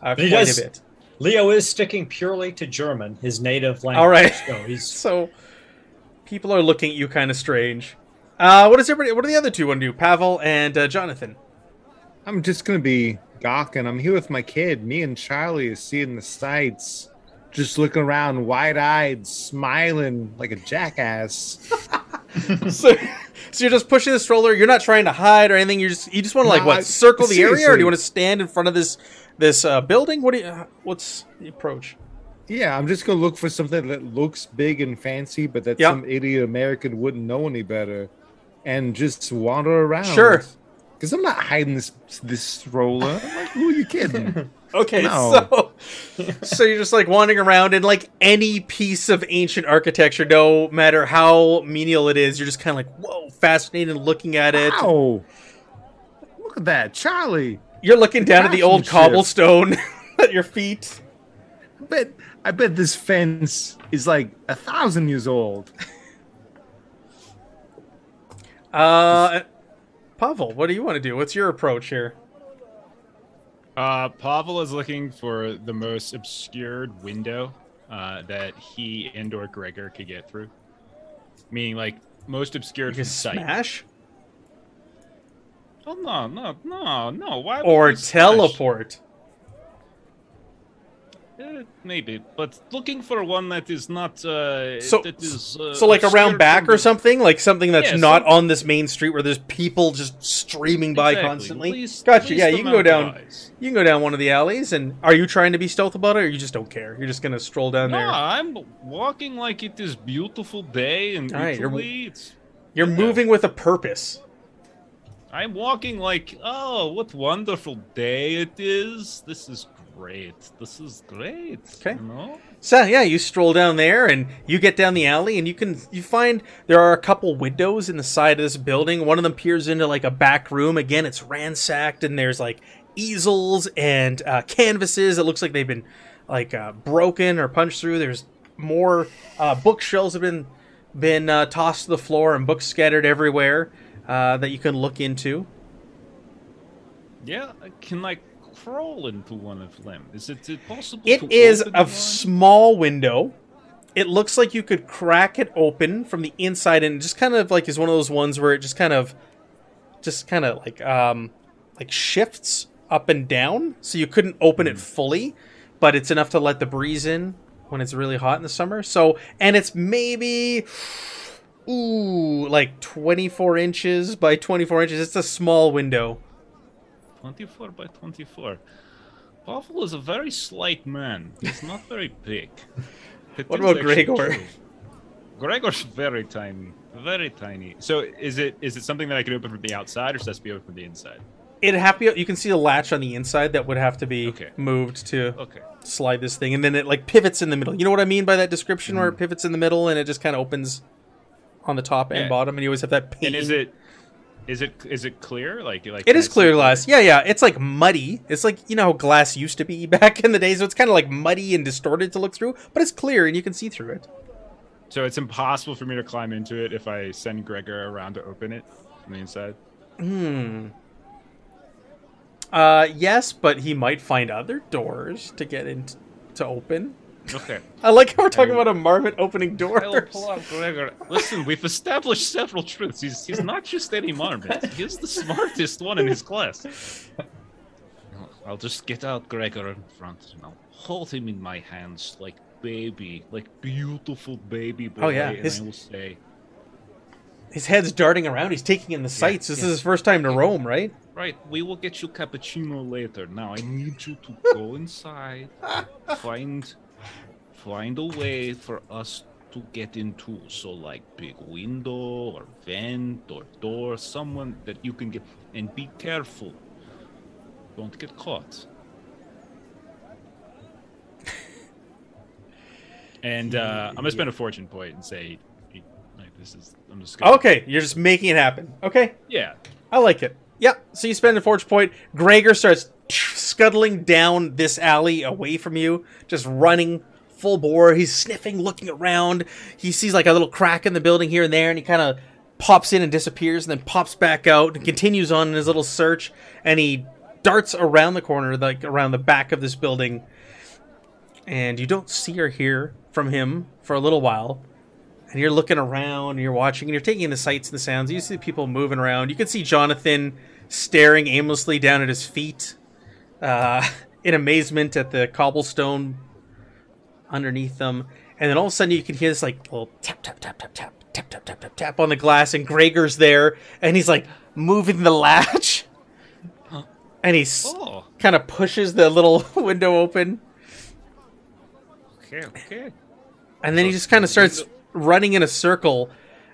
uh, quite does- a bit. Leo is sticking purely to German, his native language. All right. So he's So people are looking at you kind of strange. Uh, what does everybody? What do the other two want to do? Pavel and uh, Jonathan. I'm just gonna be gawking. I'm here with my kid. Me and Charlie is seeing the sights, just looking around, wide-eyed, smiling like a jackass. so, so you're just pushing the stroller. You're not trying to hide or anything. You just you just want to like No, what circle the area, or do you want to stand in front of this this uh, building? What do you? Uh, what's the approach? Yeah, I'm just gonna look for something that looks big and fancy, but that Yeah. some idiot American wouldn't know any better, and just wander around. Sure. Because I'm not hiding this this stroller. I'm like, who are you kidding? Okay, No. so so you're just like wandering around, and like any piece of ancient architecture, no matter how menial it is, you're just kind of like whoa, fascinated, looking at it. Wow! Look at that, Charlie. You're looking down at the old cobblestone at your feet. I bet I bet this fence is like a thousand years old. Uh, Pavel, what do you want to do? What's your approach here? Uh, Pavel is looking for the most obscured window uh, that he and or Gregor could get through. Meaning, like, most obscured You sight. smash Oh, no, no, no, no. Why or teleport. smash? Eh, maybe, but looking for one that is not. Uh, So- that is, uh, So like around back or something, like something that's Yeah, not some- on this main street where there's people just streaming by Exactly. constantly. Least- gotcha. Yeah, you can go down. You can go down one of the alleys. And are you trying to be stealth about it, or you just don't care? You're just gonna stroll down No, there. I'm walking like it is beautiful day in right, you're- It's, You're yeah. moving with a purpose. I'm walking like, oh, what wonderful day it is. This is great. This is great. Okay. You know? So yeah, you stroll down there and you get down the alley and you can you find there are a couple windows in the side of this building. One of them peers into like a back room. Again, it's ransacked and there's like easels and uh, canvases. It looks like they've been like uh, broken or punched through. There's more uh, bookshelves have been been uh, tossed to the floor and books scattered everywhere uh, that you can look into. Yeah, I can like crawl into one of them. Is it possible? It is a one? small window. It looks like you could crack it open from the inside and just kind of like is one of those ones where it just kind of just kind of like um like shifts up and down so you couldn't open Hmm. it fully, but it's enough to let the breeze in when it's really hot in the summer. So and it's maybe ooh, like 24 inches by 24 inches. It's a small window. 24 by 24. Pavel is a very slight man. He's not very big. It What about Gregor? true. Gregor's very tiny. Very tiny. So is it is it something that I can open from the outside or does it have to be open from the inside? Have to be, you can see a latch on the inside that would have to be Okay. moved to Okay. slide this thing, and then it like pivots in the middle. You know what I mean by that description, where it pivots in the middle and it just kind of opens on the top and Mm. Yeah. bottom, and you always have that pane. And is it is it is it clear? Like like It is clear glass. Yeah, yeah. It's like muddy. It's like you know how glass used to be back in the day, so it's kind of like muddy and distorted to look through, but it's clear and you can see through it. So it's impossible for me to climb into it if I send Gregor around to open it from the inside. Hmm. Uh, yes, but he might find other doors to get in to open. Okay. I like how we're talking about a marmot opening doors. pull out Gregor. Listen, we've established several truths. He's he's not just any marmot. He's the smartest one in his class. I'll just get out Gregor in front and I'll hold him in my hands like baby, like beautiful baby boy. Oh, yeah, And his- I will say, His head's darting around. He's taking in the sights. this yeah. is his first time to Rome, right? right, we will get you cappuccino later. Now I need you to go inside, find find a way for us to get into. So like big window or vent or door, someone that you can get and be careful. Don't get caught. And uh, I'm gonna spend a fortune point and say, like, this is. I'm just gonna. Okay, you're just making it happen. Okay, Yeah. I like it. Yep. So you spend a fortune point. Gregor starts scuttling down this alley away from you, just running full bore. He's sniffing, looking around. He sees like a little crack in the building here and there, and he kind of pops in and disappears, and then pops back out and continues on in his little search. And he darts around the corner, like around the back of this building, and you don't see or hear from him for a little while and you're looking around, and you're watching, and you're taking in the sights and the sounds. You see people moving around. You can see Jonathan staring aimlessly down at his feet, uh, in amazement at the cobblestone underneath them. And then all of a sudden, you can hear this like little tap tap tap tap tap tap tap tap tap tap on the glass, and Gregor's there, and he's like moving the latch, and he's Oh. kind of pushes the little window open. Okay. Okay. and then he just kind of starts running in a circle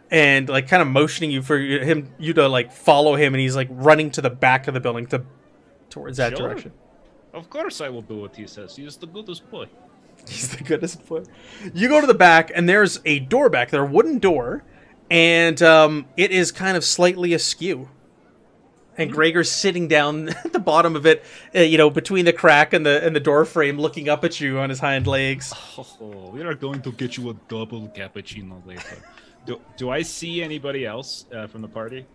and like kind of motioning you for him you to like follow him and he's like running to the back of the building to towards that Sure. direction Of course I will do what he says. He is the goodest boy. he's the goodest boy you go to the back and there's a door back there a wooden door and um, it is kind of slightly askew and Gregor's sitting down at the bottom of it, uh, you know, between the crack and the and the door frame, looking up at you on his hind legs. Oh, we are going to get you a double cappuccino later. Do, do I see anybody else uh, from the party?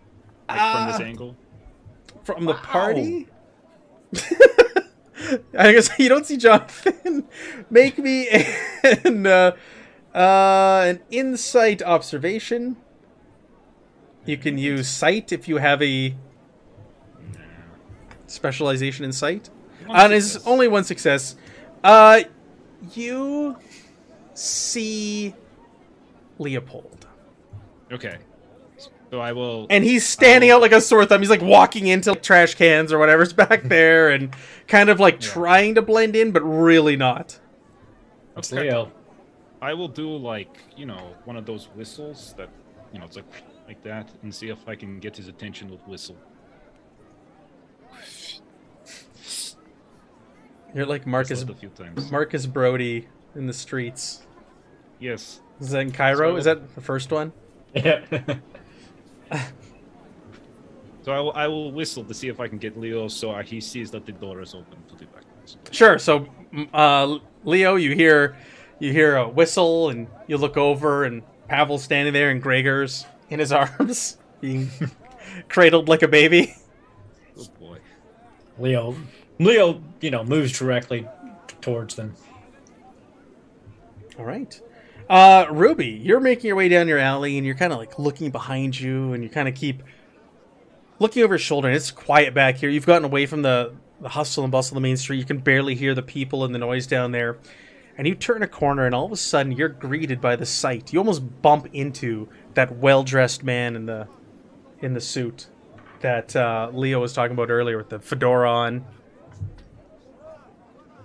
Like from this Uh, angle? from the party. I guess you don't see Jonathan. Make me an uh, uh, an insight observation. You can use sight if you have a specialization in sight. One And it's only one success. Uh, you see Leopold. Okay. So I will. and he's standing out like a sore thumb. He's like walking into trash cans or whatever's back there, and kind of like trying to blend in, but really not. It's Okay. Leo. I will do like you know one of those whistles that you know it's like like that and see if I can get his attention with whistle. You're like Marcus a few times. Marcus Brody in the streets. Yes. Is that in Cairo? So- Is that the first one? Yeah. So I will, I will whistle to see if I can get Leo so he sees that the door is open to the back. Sure. So, uh, Leo, you hear you hear a whistle, and you look over, and Pavel's standing there, and Gregor's in his arms, being cradled like a baby. Oh boy. Leo. Leo, you know, moves directly towards them. All right. Uh, Ruby, you're making your way down your alley and you're kind of like looking behind you and you kind of keep looking over your shoulder and it's quiet back here. You've gotten away from the, the hustle and bustle of the main street. You can barely hear the people and the noise down there. And you turn a corner and all of a sudden you're greeted by the sight. You almost bump into that well dressed man in the in the suit that uh, Leo was talking about earlier with the fedora on.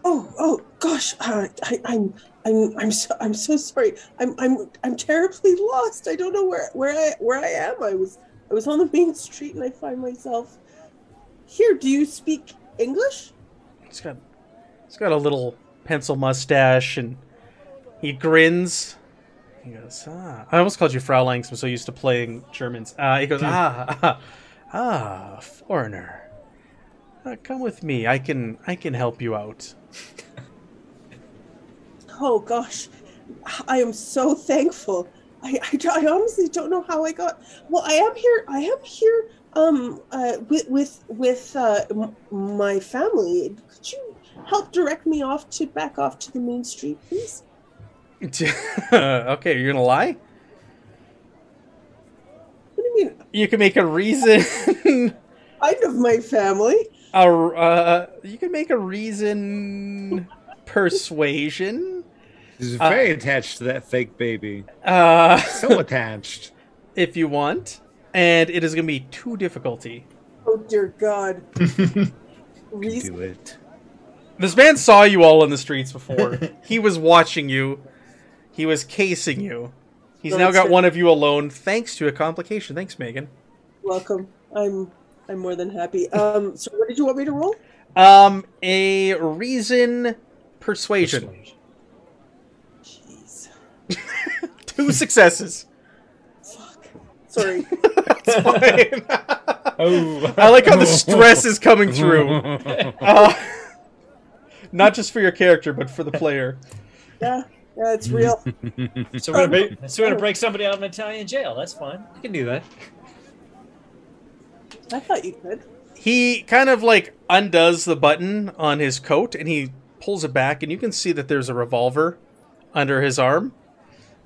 Oh, oh, gosh, uh, I, I'm, I'm, I'm so, I'm so sorry. I'm, I'm, I'm terribly lost. I don't know where, where I, where I am. I was, I was on the main street and I find myself here. Do you speak English? He's got he's got a little pencil mustache and he grins. He goes, ah. I almost called you Fraulein 'cause I'm so used to playing Germans. Uh, he goes, ah, ah, ah, foreigner. Uh, come with me. I can I can help you out. Oh gosh, I am so thankful. I, I, I honestly don't know how I got. Well, I am here. I am here. Um, uh, with with with uh, m- my family. Could you help direct me off to back off to the main street, please? okay, you're gonna lie? What do you mean? You can make a reason. Kind of my family. a, uh, you can make a reason persuasion. He's Uh, very attached to that fake baby. Uh, So attached. if you want, and it is gonna be two difficulty. Oh dear God. Do it. This man saw you all in the streets before. he was watching you. He was casing you. He's No, now got good. one of you alone, thanks to a complication. Thanks, Megan. Welcome. I'm I'm more than happy. Um, so what did you want me to roll? Um, a reason persuasion. Jeez. Two successes. Fuck. Sorry. It's fine. Oh, I like how the stress is coming through. Uh, not just for your character, but for the player. yeah. Yeah, it's real. so we're gonna break, so we're gonna break somebody out of an Italian jail. That's fine. You can do that. I thought you could. He kind of like undoes the button on his coat and he pulls it back, and you can see that there's a revolver under his arm,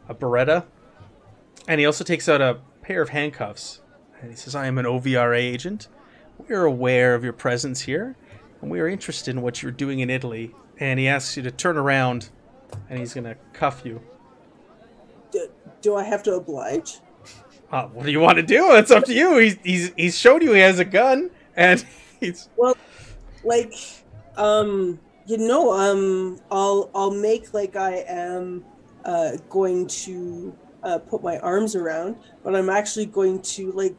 a Beretta, and he also takes out a pair of handcuffs. And he says, I am an OVRA agent. We are aware of your presence here, and we are interested in what you're doing in Italy. And he asks you to turn around, and he's going to cuff you. Do, do I have to oblige? Uh, what do you want to do? It's up to you. He's, he's, he's showed you he has a gun, and he's. Well, like, um, you know, um, I'll I'll make like I am uh, going to uh, put my arms around, but I'm actually going to like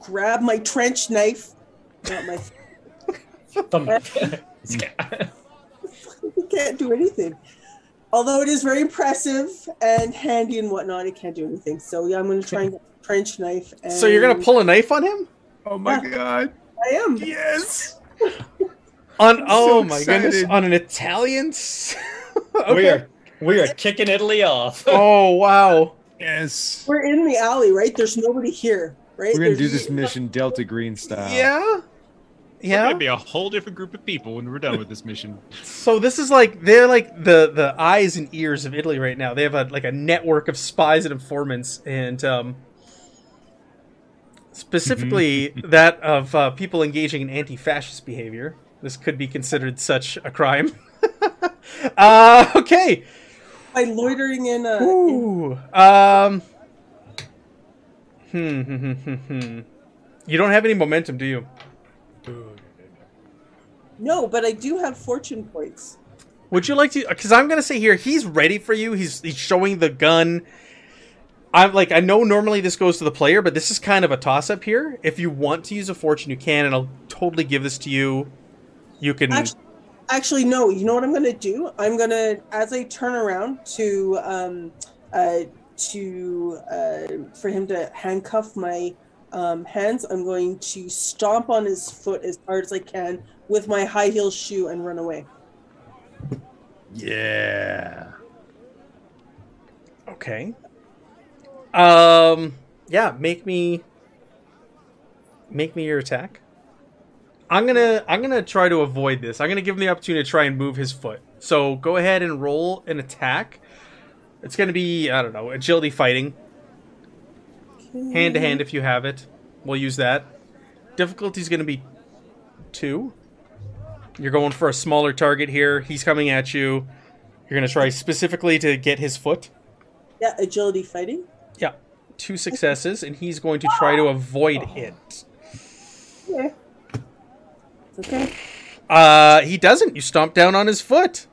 grab my trench knife. Not my. Thumb- you can't do anything. Although it is very impressive and handy and whatnot, it can't do anything. So yeah, I'm going to try and get the trench knife. And So you're going to pull a knife on him? Oh my god. I am. Yes. On I'm oh so my goodness, on an Italian. s- We okay. are we are kicking Italy off. Oh wow. Yes. We're in the alley, right? There's nobody here, right? We're gonna do There's- this mission Delta Green style. Yeah. It's Yeah. gonna be a whole different group of people when we're done with this mission. So this is like they're like the the eyes and ears of Italy right now. They have a like a network of spies and informants, and um, specifically that of uh, people engaging in anti-fascist behavior. This could be considered such a crime. uh, okay. By loitering in a. in- Um. Hmm, hmm, hmm, hmm, hmm. You don't have any momentum, do you? no, but I do have fortune points. Would you like to? Because I'm gonna say here, he's ready for you. He's he's showing the gun. I'm like, I know normally this goes to the player, but this is kind of a toss up here. If you want to use a fortune, you can, and I'll totally give this to you. You can. Actually, actually, no. You know what I'm to do? I'm to, as I turn around to, um, uh, to, uh, for him to handcuff my um, hands, I'm going to stomp on his foot as hard as I can with my high heel shoe and run away. Yeah. Okay. Um. Yeah. Make me. Make me your attack. I'm gonna. I'm gonna try to avoid this. I'm gonna give him the opportunity to try and move his foot. So go ahead and roll an attack. It's gonna be. I don't know. Agility fighting. Hand to hand if you have it. We'll use that. Difficulty is gonna be two. You're going for a smaller target here. He's coming at you. You're gonna try specifically to get his foot. Yeah, agility fighting. Yeah. two successes, and he's going to try to avoid it. Yeah. It's okay. Uh, he doesn't. You stomp down on his foot.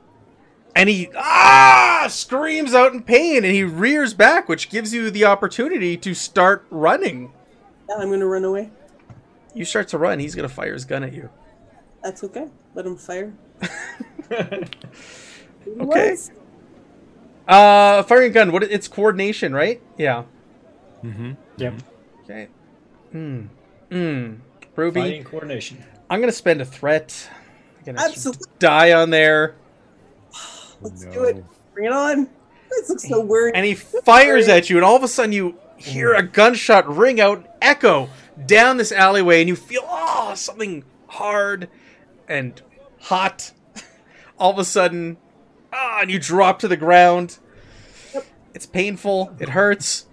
And he ah screams out in pain and he rears back, which gives you the opportunity to start running. Yeah, I'm gonna run away. You start to run, he's gonna fire his gun at you. That's okay. Let him fire. Okay. Uh firing gun, what it's coordination, right? Yeah. Mm-hmm. Yep. Okay. Hmm. Hmm. Ruby, Fighting coordination. I'm gonna spend a threat. I'm gonna Absolutely. die on there. Let's No. do it. Bring it on. This looks so weird. and he fires at you, and all of a sudden you hear a gunshot ring out, echo down this alleyway, and you feel oh something hard and hot. all of a sudden, ah, and you drop to the ground. Yep. It's painful. It hurts.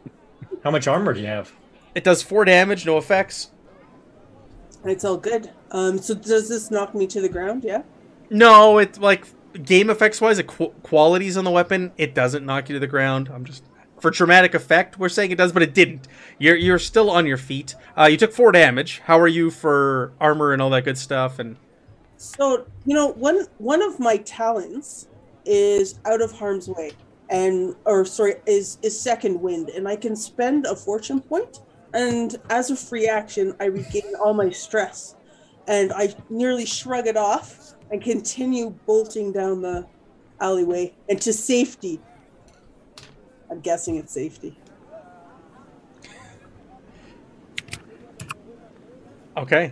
How much armor do you have? It does four damage, no effects. It's all good. Um, so does this knock me to the ground? Yeah. No, it's like game effects wise, the qu- qualities on the weapon, it doesn't knock you to the ground. I'm just for dramatic effect, we're saying it does, but it didn't. You're you're still on your feet. Uh, you took four damage. How are you for armor and all that good stuff? And So you know, one one of my talents is out of harm's way, and or sorry, is is second wind, and I can spend a fortune point, and as a free action, I regain all my stress, and I nearly shrug it off and continue bolting down the alleyway and to safety. I'm guessing it's safety. okay,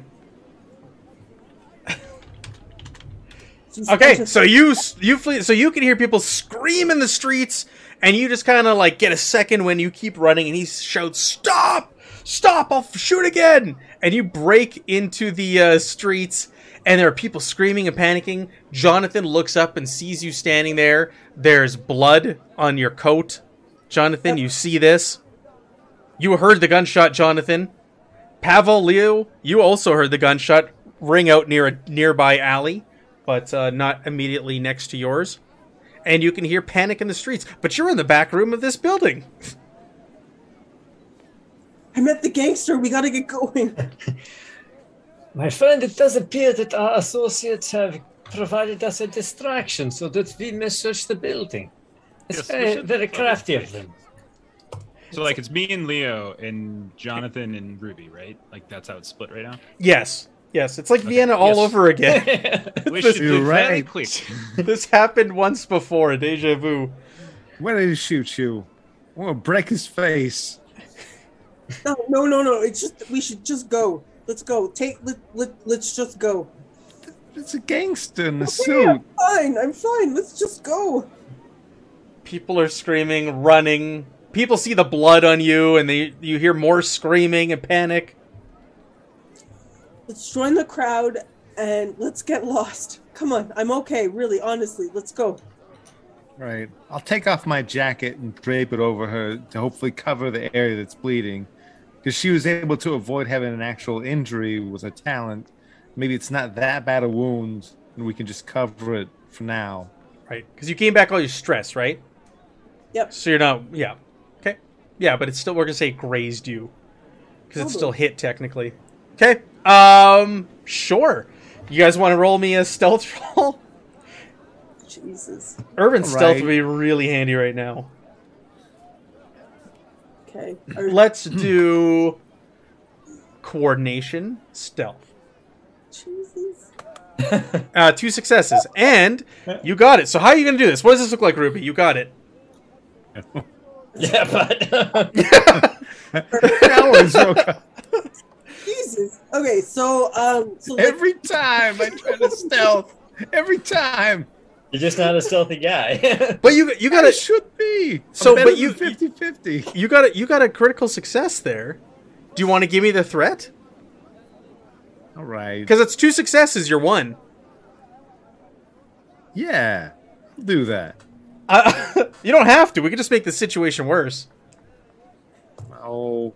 okay. So you you flee. So you can hear people scream in the streets, and you just kind of like get a second when you keep running, and he shouts, "Stop! Stop! I'll shoot again!" And you break into the uh, streets, and there are people screaming and panicking. Jonathan looks up and sees you standing there. There's blood on your coat. Jonathan, you see this? You heard the gunshot, Jonathan. Pavel, Leo, you also heard the gunshot ring out near a nearby alley, but uh, not immediately next to yours. And you can hear panic in the streets, but you're in the back room of this building. I met the gangster. We gotta get going. My friend, it does appear that our associates have provided us a distraction so that we may search the building. It's Yes, very, very crafty of them. So like it's me and Leo and Jonathan and Ruby, right? Like that's how it's split right now. Yes, yes, it's like Vienna all yes. over again. We This- should You're be very right. quick. this happened once before, a deja vu. When did he shoot you? I'm gonna break his face. No, no, no, no. It's just we should just go. Let's go. Take let, let let's just go. It's a gangster in a Yeah, suit. fine. I'm fine. Let's just go. People are screaming, running. People see the blood on you, and they you hear more screaming and panic. Let's join the crowd and let's get lost. Come on. I'm okay. Really, honestly. Let's go. Right. I'll take off my jacket and drape it over her to hopefully cover the area that's bleeding. Because she was able to avoid having an actual injury with her talent. Maybe it's not that bad a wound, and we can just cover it for now. Right, because you gain back all your stress, right? Yep. So you're not, yeah, okay, yeah, but it's still we're gonna say it grazed you because it's still hit technically. Okay, um, sure. You guys want to roll me a stealth roll? Jesus. Urban stealth would be really handy right now. Okay. Or- Let's do coordination stealth. Jesus. Uh, two successes, and you got it. So how are you gonna do this? What does this look like, Ruby? You got it. yeah, but That Jesus. Okay. So um. So like, Every time I try to stealth, every time. You're just not a stealthy guy. But you you got I it. should be. So, but you- than 50-50. You got it. You got a critical success there. Do you want to give me the threat? All right. Because it's two successes. You're one. Yeah, I'll do that. Uh, you don't have to. We could just make the situation worse. Oh,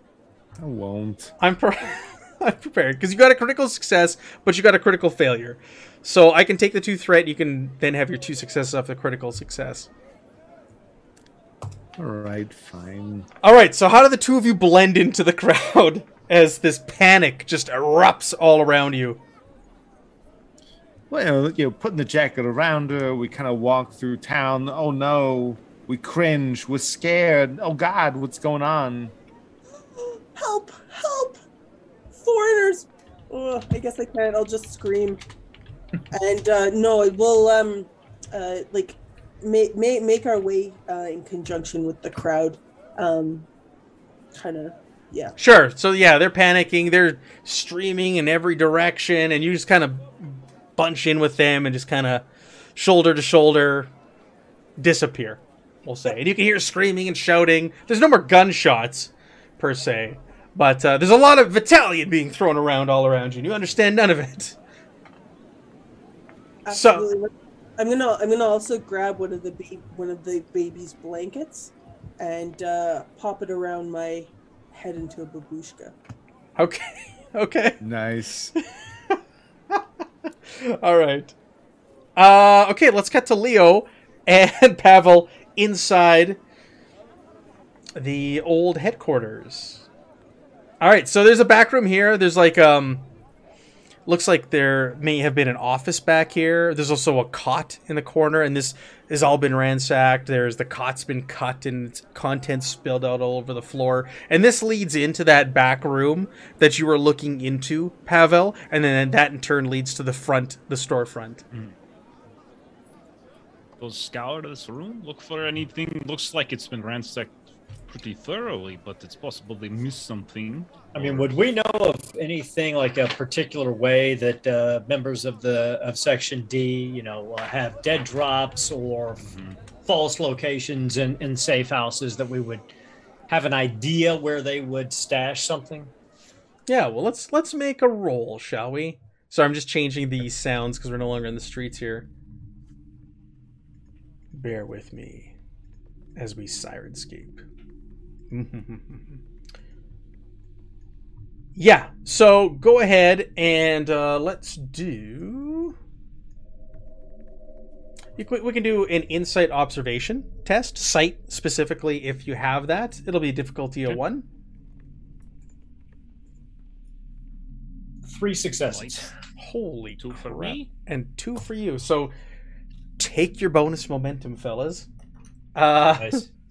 I won't. I'm pre- I'm prepared because you got a critical success, but you got a critical failure. So I can take the two threat. You can then have your two successes off the critical success. All right, fine. All right, so how do the two of you blend into the crowd as this panic just erupts all around you? Well, you know, putting the jacket around her, we kind of walk through town. Oh no, we cringe. We're scared. Oh God, what's going on? Help! Help! Foreigners! Ugh, I guess I can't. I'll just scream. and uh, no, we'll um, uh, like make make make our way uh, in conjunction with the crowd. Um, kind of, yeah. Sure. So yeah, they're panicking. They're streaming in every direction, and you just kind of bunch in with them and just kind of shoulder to shoulder disappear. We'll say, and you can hear screaming and shouting. There's no more gunshots per se, but uh, there's a lot of Italian being thrown around all around you. and You understand none of it. So- I'm gonna I'm gonna also grab one of the ba- one of the baby's blankets and uh, pop it around my head into a babushka. Okay. Okay. Nice. All right. Uh, okay, let's cut to Leo and Pavel inside the old headquarters. All right, so there's a back room here. There's like um looks like there may have been an office back here. There's also a cot in the corner and this has all been ransacked. There's the cot's been cut and its contents spilled out all over the floor. And this leads into that back room that you were looking into, Pavel, and then that in turn leads to the front, the storefront. Go scour this room, look for anything. Looks like it's been ransacked pretty thoroughly, but it's possible they missed something. I mean, would we know of anything like a particular way that uh, members of the of Section D, you know, uh, have dead drops or Mhm. false locations in, in safe houses that we would have an idea where they would stash something? Yeah, well let's let's make a roll, shall we? So I'm just changing the sounds because we're no longer in the streets here. Bear with me as we Syrinscape. yeah, so go ahead and uh, let's do. We can do an insight observation test, sight specifically if you have that. It'll be difficulty of Okay. one. Three successes. Holy Two for crap. me? and two for you. So take your bonus momentum, fellas. Uh, Nice.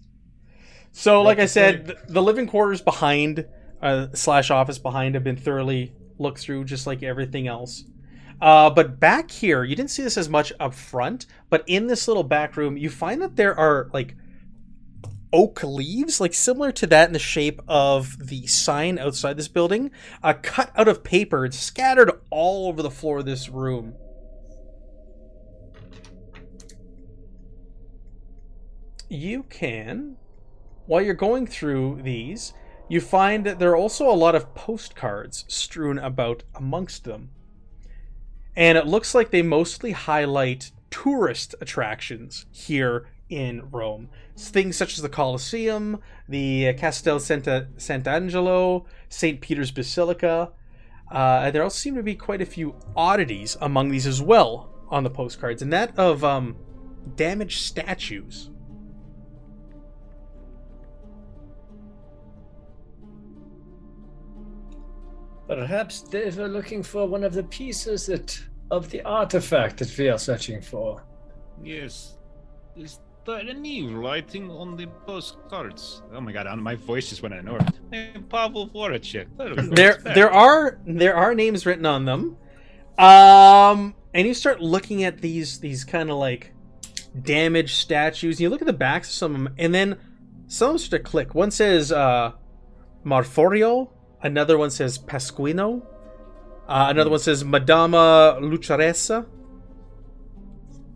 so, like I said, the th- the living quarters behind uh, slash office behind have been thoroughly looked through, just like everything else. Uh, but back here, you didn't see this as much up front, but in this little back room, you find that there are like oak leaves, like similar to that in the shape of the sign outside this building, uh, cut out of paper and scattered all over the floor of this room. You can, while you're going through these, you find that there are also a lot of postcards strewn about amongst them. And it looks like they mostly highlight tourist attractions here in Rome. Things such as the Colosseum, the Castel Santa Sant'Angelo, St. Peter's Basilica. Uh, there also seem to be quite a few oddities among these as well on the postcards, and that of um, damaged statues. Perhaps they were looking for one of the pieces that of the artifact that we are searching for. Yes. Is there any writing on the postcards? Oh my god, my voice just went out of nowhere. Hey, Pavel Voracek. There, we there it's back. there are there are names written on them um and you start looking at these these kind of like damaged statues you look at the backs of some of them and then some of start to click one says uh marforio another one says pasquino uh, another one says madama lucharesa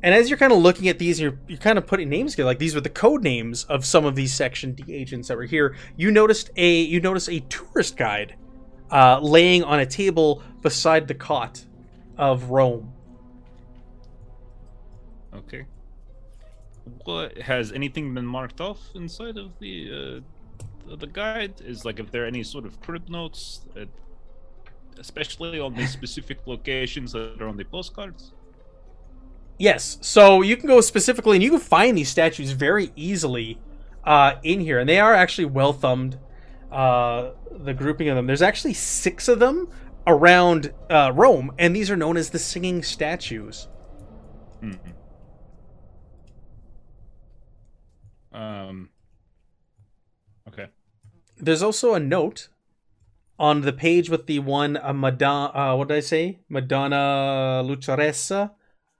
and as you're kind of looking at these, you're, you're kind of putting names together. Like these were the code names of some of these Section D agents that were here. You noticed a you noticed a tourist guide uh, laying on a table beside the cot of Rome. Okay. What has anything been marked off inside of the uh, the guide? Is like if there are any sort of crypt notes, uh, especially on the specific locations that are on the postcards? Yes, so you can go specifically, and you can find these statues very easily uh, in here, and they are actually well thumbed. Uh, the grouping of them. There's actually six of them around uh, Rome, and these are known as the singing statues. Mhm. Um. There's also a note on the page with the one uh, Madonna. Uh, what did I say? Madonna Lucharesa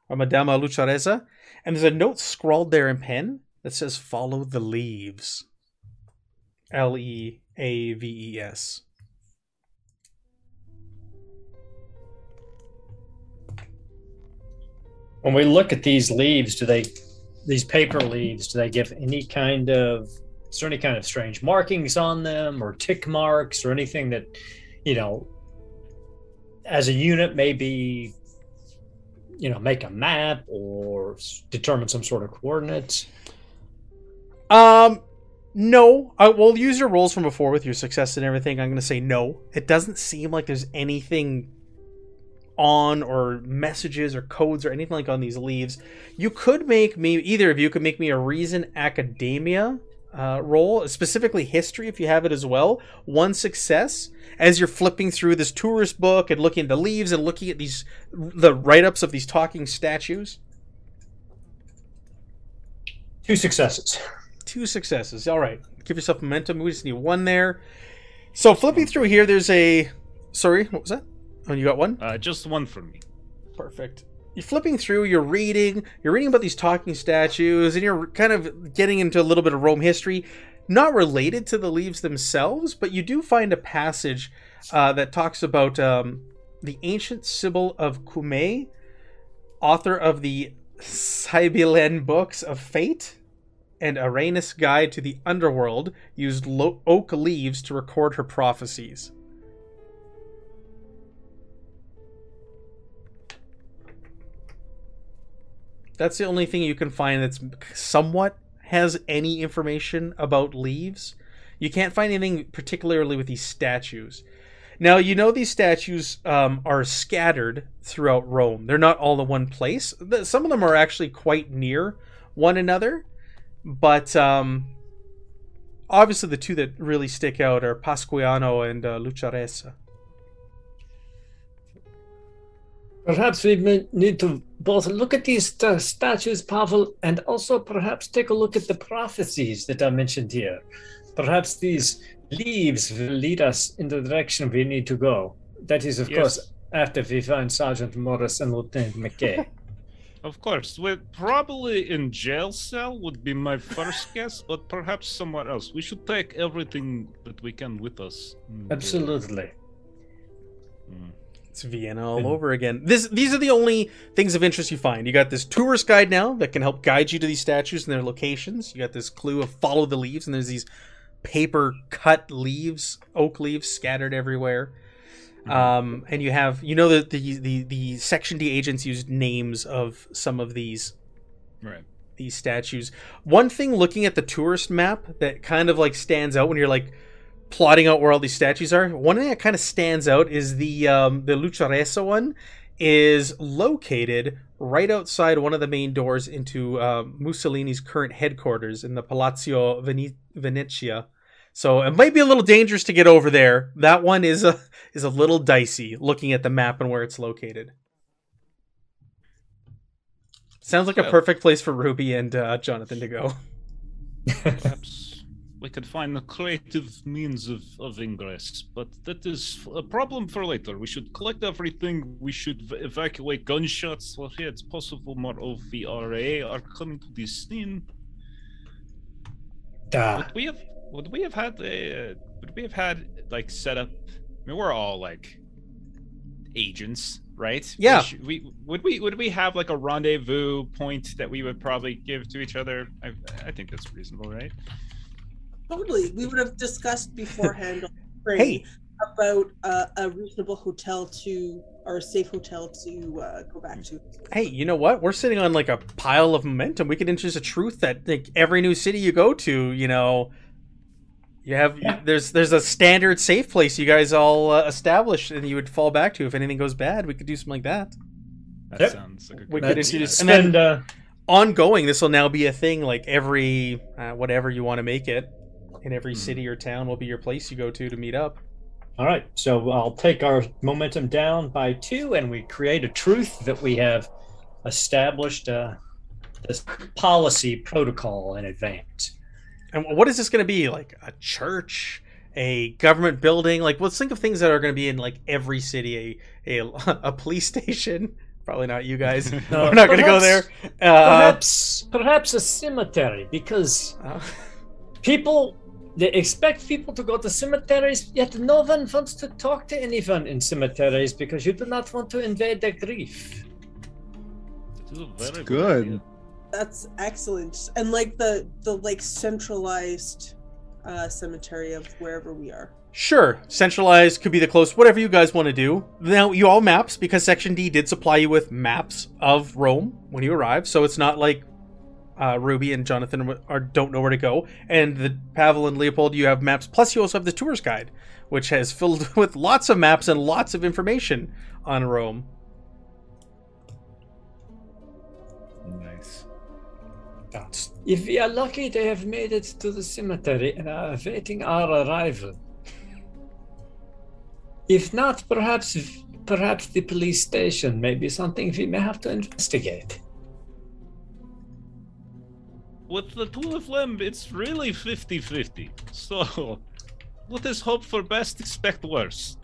or Madama Lucharesa, and there's a note scrawled there in pen that says "Follow the leaves." L E A V E S. When we look at these leaves, do they, these paper leaves, do they give any kind of, is there any kind of strange markings on them or tick marks or anything that, you know, as a unit maybe, you know, make a map or determine some sort of coordinates? Um, no. I will use your rolls from before with your success and everything. I'm going to say no. It doesn't seem like there's anything on or messages or codes or anything like on these leaves. You could make me either of you could make me a reason academia uh, roll, specifically history if you have it as well. One success as you're flipping through this tourist book and looking at the leaves and looking at these the write-ups of these talking statues. Two successes. Two successes. All right. Give yourself momentum. We just need one there. So flipping through here, there's a. Sorry, what was that? Oh, you got one? Uh, just one from me. Perfect. You're flipping through, you're reading, you're reading about these talking statues, and you're kind of getting into a little bit of Rome history. Not related to the leaves themselves, but you do find a passage uh, that talks about um, the ancient Sibyl of Cumae, author of the Sibylline Books of Fate and Aeneas Guide to the Underworld, used lo- oak leaves to record her prophecies. That's the only thing you can find that's somewhat has any information about leaves. You can't find anything particularly with these statues. Now, you know these statues um, are scattered throughout Rome. They're not all in one place. Some of them are actually quite near one another, but um, obviously the two that really stick out are Pasquino and uh. Perhaps we need to both look at these uh, statues, Pavel, and also perhaps take a look at the prophecies that are mentioned here. Perhaps these leaves will lead us in the direction we need to go. That is, of Yes. course, after we find Sergeant Morris and Lieutenant McKay. Of course, we're probably in jail cell would be my first guess, but perhaps somewhere else. We should take everything that we can with us. Absolutely. mm. It's Vienna all over again. This these are the only things of interest you find. You got this tourist guide now that can help guide you to these statues and their locations. You got this clue of follow the leaves, and there's these paper cut leaves, oak leaves scattered everywhere. Um, and you have you know that the, the the section D agents used names of some of these Right. these statues. One thing looking at the tourist map that kind of like stands out when you're like plotting out where all these statues are. One thing that kind of stands out is the um, the Lucharesa one is located right outside one of the main doors into uh, Mussolini's current headquarters in the Palazzo Vene- Venezia. So it might be a little dangerous to get over there. That one is a is a little dicey looking at the map and where it's located. Sounds like a perfect place for Ruby and uh, Jonathan to go. Perhaps we could find a creative means of, of ingress, but that is a problem for later. We should collect everything. We should v- evacuate gunshots. Well, yeah, it's possible more OVRA are coming to this scene. Duh. Would we have? Would we have had uh, a? Would we have had like set up? I mean, we're all like agents, right? Yeah. We, we would we would we have like a rendezvous point that we would probably give to each other? I I think that's reasonable, right? Totally. We would have discussed beforehand on Hey, about uh, a reasonable hotel to or a safe hotel to uh, go back to. hey, you know what? We're sitting on like a pile of momentum. We could introduce a truth that like every new city you go to, you know, you have Yeah. there's there's a standard safe place you guys all uh, establish and you would fall back to if anything goes bad. We could do something like that. That Yep. sounds like a We good could Let's introduce- and spend uh, ongoing. This will now be a thing. Like every uh, whatever you want to make it, in every Hmm. city or town will be your place you go to to meet up. All right, so I'll take our momentum down by two, and we create a truth that we have established uh, this policy protocol in advance. And what is this going to be? Like a church, a government building? Like let's think of things that are going to be in like every city. A a, a police station. Probably not you guys. Uh, We're not going to go there. perhaps- Uh, Perhaps, perhaps a cemetery, because uh, people they expect people to go to cemeteries, yet no one wants to talk to anyone in cemeteries because you do not want to invade their grief. This is very good. idea. That's excellent. And like the the like centralized uh cemetery of wherever we are. Sure, centralized could be the close, whatever you guys want to do. Now, you all maps, because Section D did supply you with maps of Rome when you arrived, so it's not like uh, Ruby and Jonathan are, don't know where to go. And the Pavel and Leopold, you have maps, plus you also have the tourist guide, which has filled with lots of maps and lots of information on Rome. Nice. If we are lucky, they have made it to the cemetery and are awaiting our arrival. If not, perhaps perhaps the police station may be something we may have to investigate. With the two of them, it's really 50 50. So, let us hope for best, expect worse.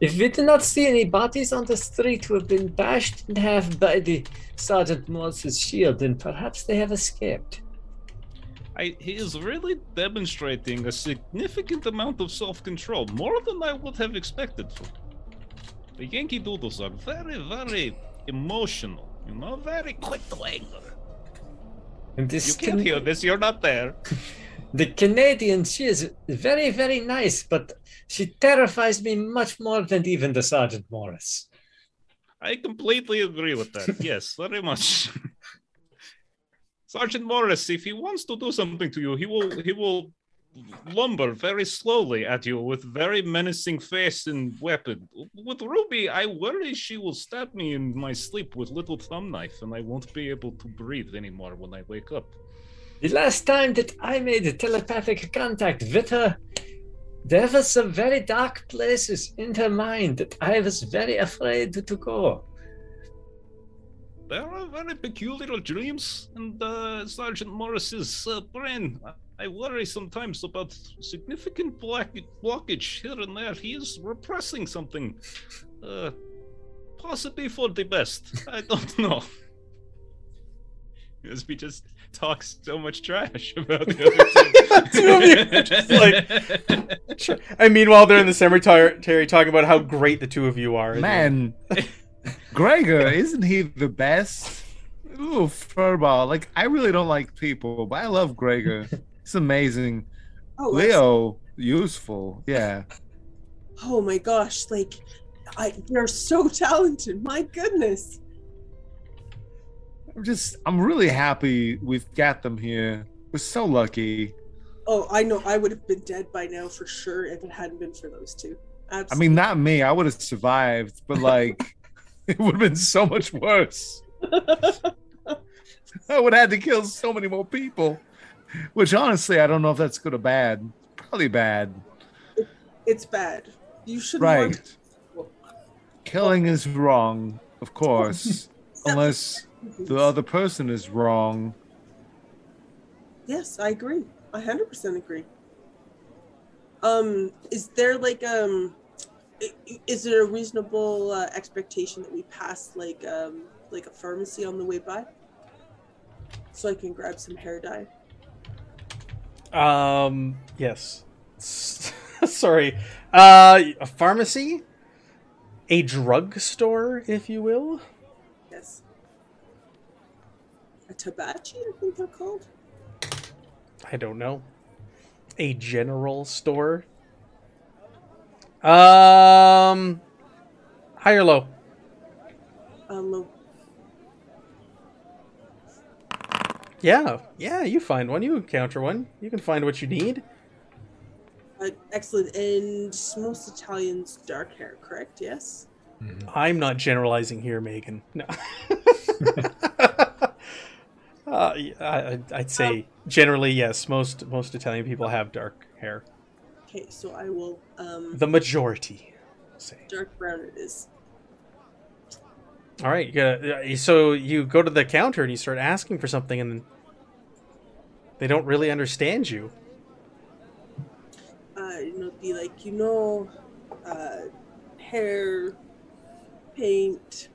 If we do not see any bodies on the street who have been bashed in half by the Sergeant Morse's shield, then perhaps they have escaped. I, he is really demonstrating a significant amount of self control, more than I would have expected. From. The Yankee Doodles are very, very emotional, you know, very quick to anger. And this You can't Can- hear this, you're not there. The Canadian, she is very, very nice, but she terrifies me much more than even the Sergeant Morris. I completely agree with that. Yes, very much. Sergeant Morris, if he wants to do something to you, he will he will lumber very slowly at you with very menacing face and weapon. With Ruby, I worry she will stab me in my sleep with little thumb knife, and I won't be able to breathe anymore when I wake up. The last time that I made a telepathic contact with her, there were some very dark places in her mind that I was very afraid to go. There are very peculiar dreams in uh, Sergeant Morris's uh, brain. I- I worry sometimes about significant black blockage here and there. He is repressing something, uh, possibly for the best. I don't know. Because we just talk so much trash about the other Two of you are just like, Sure. And meanwhile, they're in the cemetery talking about how great the two of you are. Man, Gregor, isn't he the best? Ooh, furball. Like, I really don't like people, but I love Gregor. It's amazing. Oh, Leo, useful. Yeah. Oh my gosh, like I they're so talented. My goodness. I'm just, I'm really happy we've got them here. We're so lucky. Oh, I know I would have been dead by now for sure if it hadn't been for those two. I mean, not me. I would have survived, but like, it would have been so much worse. I would have had to kill so many more people. Which honestly, I don't know if that's good or bad. Probably bad. it's bad. You should Right. Killing is wrong, of course, unless the other person is wrong. Yes, I agree. I hundred percent agree. Um, is there like um, is there a reasonable uh, expectation that we pass like um like a pharmacy on the way by, so I can grab some hair dye? Um, yes. Sorry. Uh, a pharmacy? A drugstore, if you will? Yes. A tabachi, I think they're called. I don't know. A general store? Um, high or low? Um, lo- Yeah, yeah, you find one. You encounter one. You can find what you need. uh, excellent. And most Italians dark hair, correct? Yes. I'm not generalizing here, Megan. No. Uh, y- I, I'd say generally yes. Most most Italian people have dark hair. Okay, so I will um The majority say. dark brown it is. All right, you so you go to the counter and you start asking for something, and they don't really understand you. Uh, you know, be like, you know, uh, hair, paint,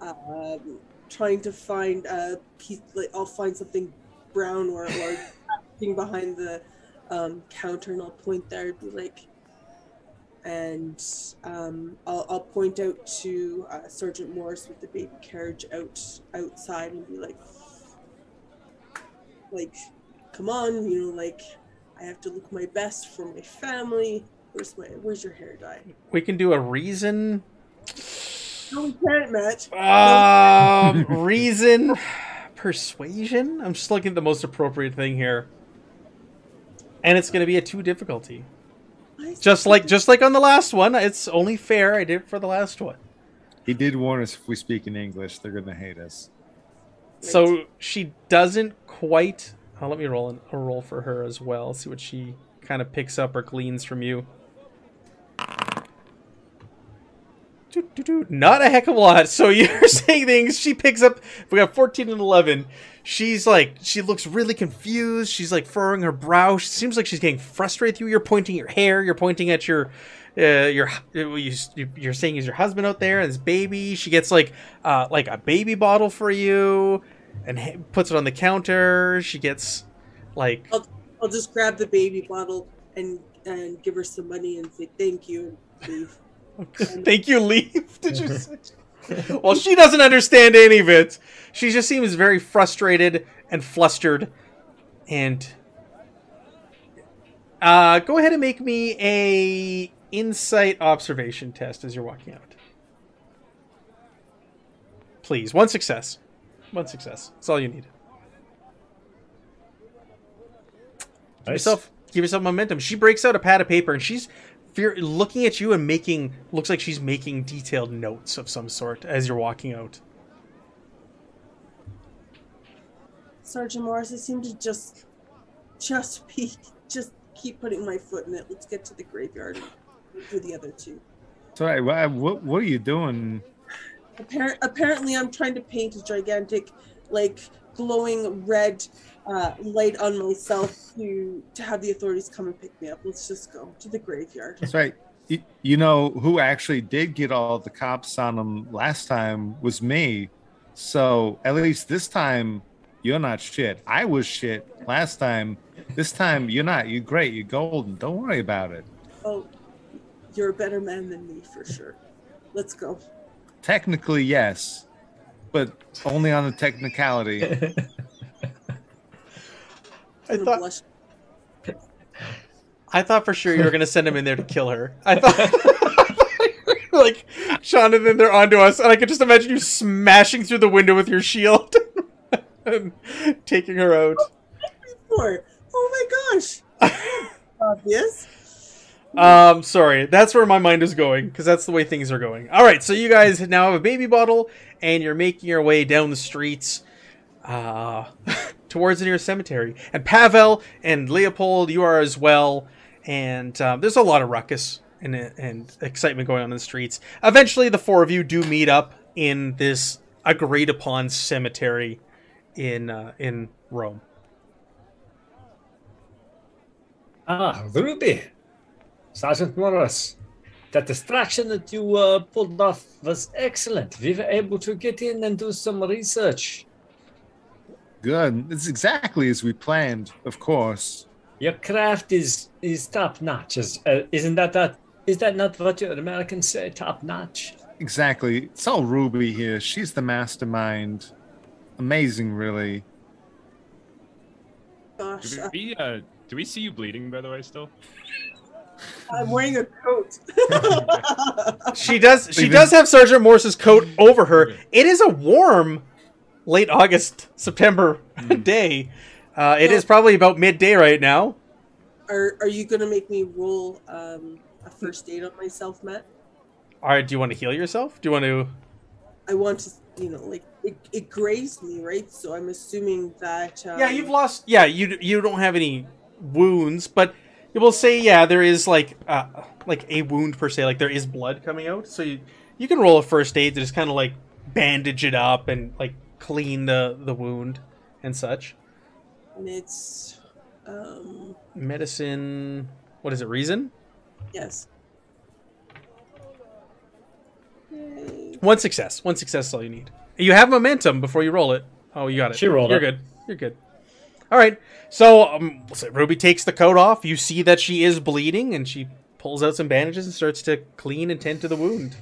um, trying to find a piece. Like, I'll find something brown or or behind the um, counter, and I'll point there and be like, and um, I'll, I'll point out to uh, Sergeant Morris with the baby carriage out outside and be like, like, come on, you know, like, I have to look my best for my family. Where's my Where's your hair dye? We can do a reason, No, we can't, Matt. um, reason, persuasion. I'm just looking at the most appropriate thing here, and it's going to be a two difficulty. I Just like just like on the last one, it's only fair. I did it for the last one. He did warn us if we speak in English, they're gonna hate us. So she doesn't quite. Oh, let me roll an, a roll for her as well. See what she kind of picks up or gleans from you. Not a heck of a lot. So you're saying things. She picks up. We got 14 and 11. She's like, she looks really confused. She's like furrowing her brow. She seems like she's getting frustrated with you. You're pointing your hair. You're pointing at your, uh, your, you, you're saying is your husband out there, and his baby. She gets like, uh, like a baby bottle for you, and puts it on the counter. She gets, like, I'll just grab the baby bottle and and give her some money and say thank you and leave. Thank you, leave. Did you say? well, she doesn't understand any of it. She just seems very frustrated and flustered. And uh, go ahead and make me a insight observation test as you're walking out. Please, one success. One success. That's all you need. Give yourself, give yourself momentum. She breaks out a pad of paper and she's fear, looking at you and making looks like she's making detailed notes of some sort as you're walking out. Sergeant Morris, I seem to just just be just keep putting my foot in it. Let's get to the graveyard and do the other two. Sorry, what, what what are you doing? Appar- apparently, I'm trying to paint a gigantic, like glowing red uh, light on myself to to have the authorities come and pick me up. Let's just go to the graveyard. That's right. You, you know who actually did get all the cops on them last time was me. So at least this time you're not shit. I was shit last time. This time you're not. You're great. You're golden. Don't worry about it. Oh, you're a better man than me for sure. Let's go. Technically, yes, but only on the technicality. I thought blush. I thought for sure you were gonna send him in there to kill her. I thought like Sean and then they're onto us, and I could just imagine you smashing through the window with your shield and taking her out. Oh my gosh. Obvious. Um, sorry, that's where my mind is going because that's the way things are going. All right, so you guys now have a baby bottle, and you're making your way down the streets, uh, towards the nearest cemetery. And Pavel and Leopold, you are as well. And um, there's a lot of ruckus and and excitement going on in the streets. Eventually, the four of you do meet up in this agreed upon cemetery in uh, in Rome. Ah, Ruby. Sergeant Morris. That distraction that you uh, pulled off was excellent. We were able to get in and do some research. Good. It's exactly as we planned, of course. Your craft is is top notch. Is, uh, isn't that that? Is that not what your Americans say? Top notch. Exactly. It's all Ruby here. She's the mastermind. Amazing, really. Gosh, Do uh, we, uh, do we see you bleeding, by the way, still? I'm wearing a coat. She does. She does have Sergeant Morris's coat over her. It is a warm, late August September day. Uh, it is probably about midday right now. are Are you gonna make me roll um, a first aid on myself, Matt? All right. Do you want to heal yourself? Do you want to? I want to you know, like it, it grazed me, right? So I'm assuming that. Um, yeah, you've lost. Yeah, you you don't have any wounds, but you will say yeah, there is like uh, like a wound per se. Like there is blood coming out, so you you can roll a first aid to just kind of like bandage it up and like clean the the wound and such. And it's. Um, Medicine. What is it? Reason. yes. Yay. One success. One success is all you need. You have momentum before you roll it. Oh, you got it. She rolled You're it. good. You're good. All right. So, um, so Ruby takes the coat off. You see that she is bleeding, and she pulls out some bandages and starts to clean and tend to the wound.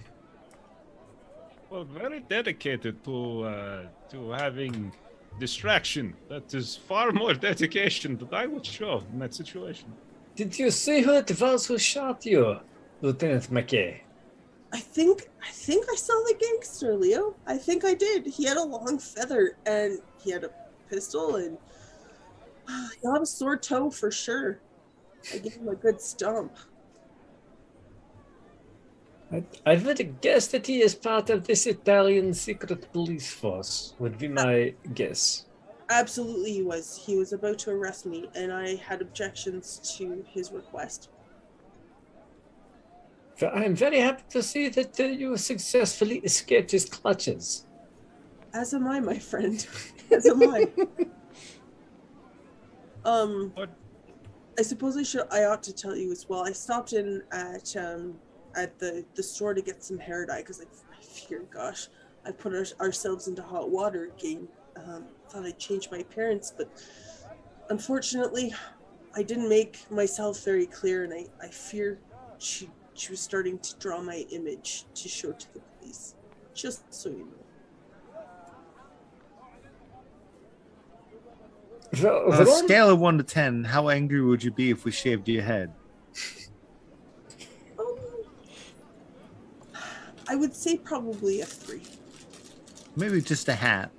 Well, very dedicated to uh, to having distraction. That is far more dedication than I would show in that situation. Did you see who it was who shot you, Lieutenant McKay? I think I think I saw the gangster, Leo. I think I did. He had a long feather and he had a pistol and he'll have a sore toe for sure. I gave him a good stomp. I, I would guess that he is part of this Italian secret police force, would be my guess. Absolutely, he was. He was about to arrest me, and I had objections to his request. So I'm very happy to see that uh, you successfully escaped his clutches. As am I, my friend. As am I. um, What? I suppose I should. I ought to tell you as well. I stopped in at um at the the store to get some hair dye because I, I feared, gosh, I put our, ourselves into hot water again. Um, thought I'd change my appearance, but unfortunately, I didn't make myself very clear, and I I fear she she was starting to draw my image to show to the police. Just so you know. Ro- On a scale of one to ten, how angry would you be if we shaved your head? I would say probably a three. Maybe just a hat.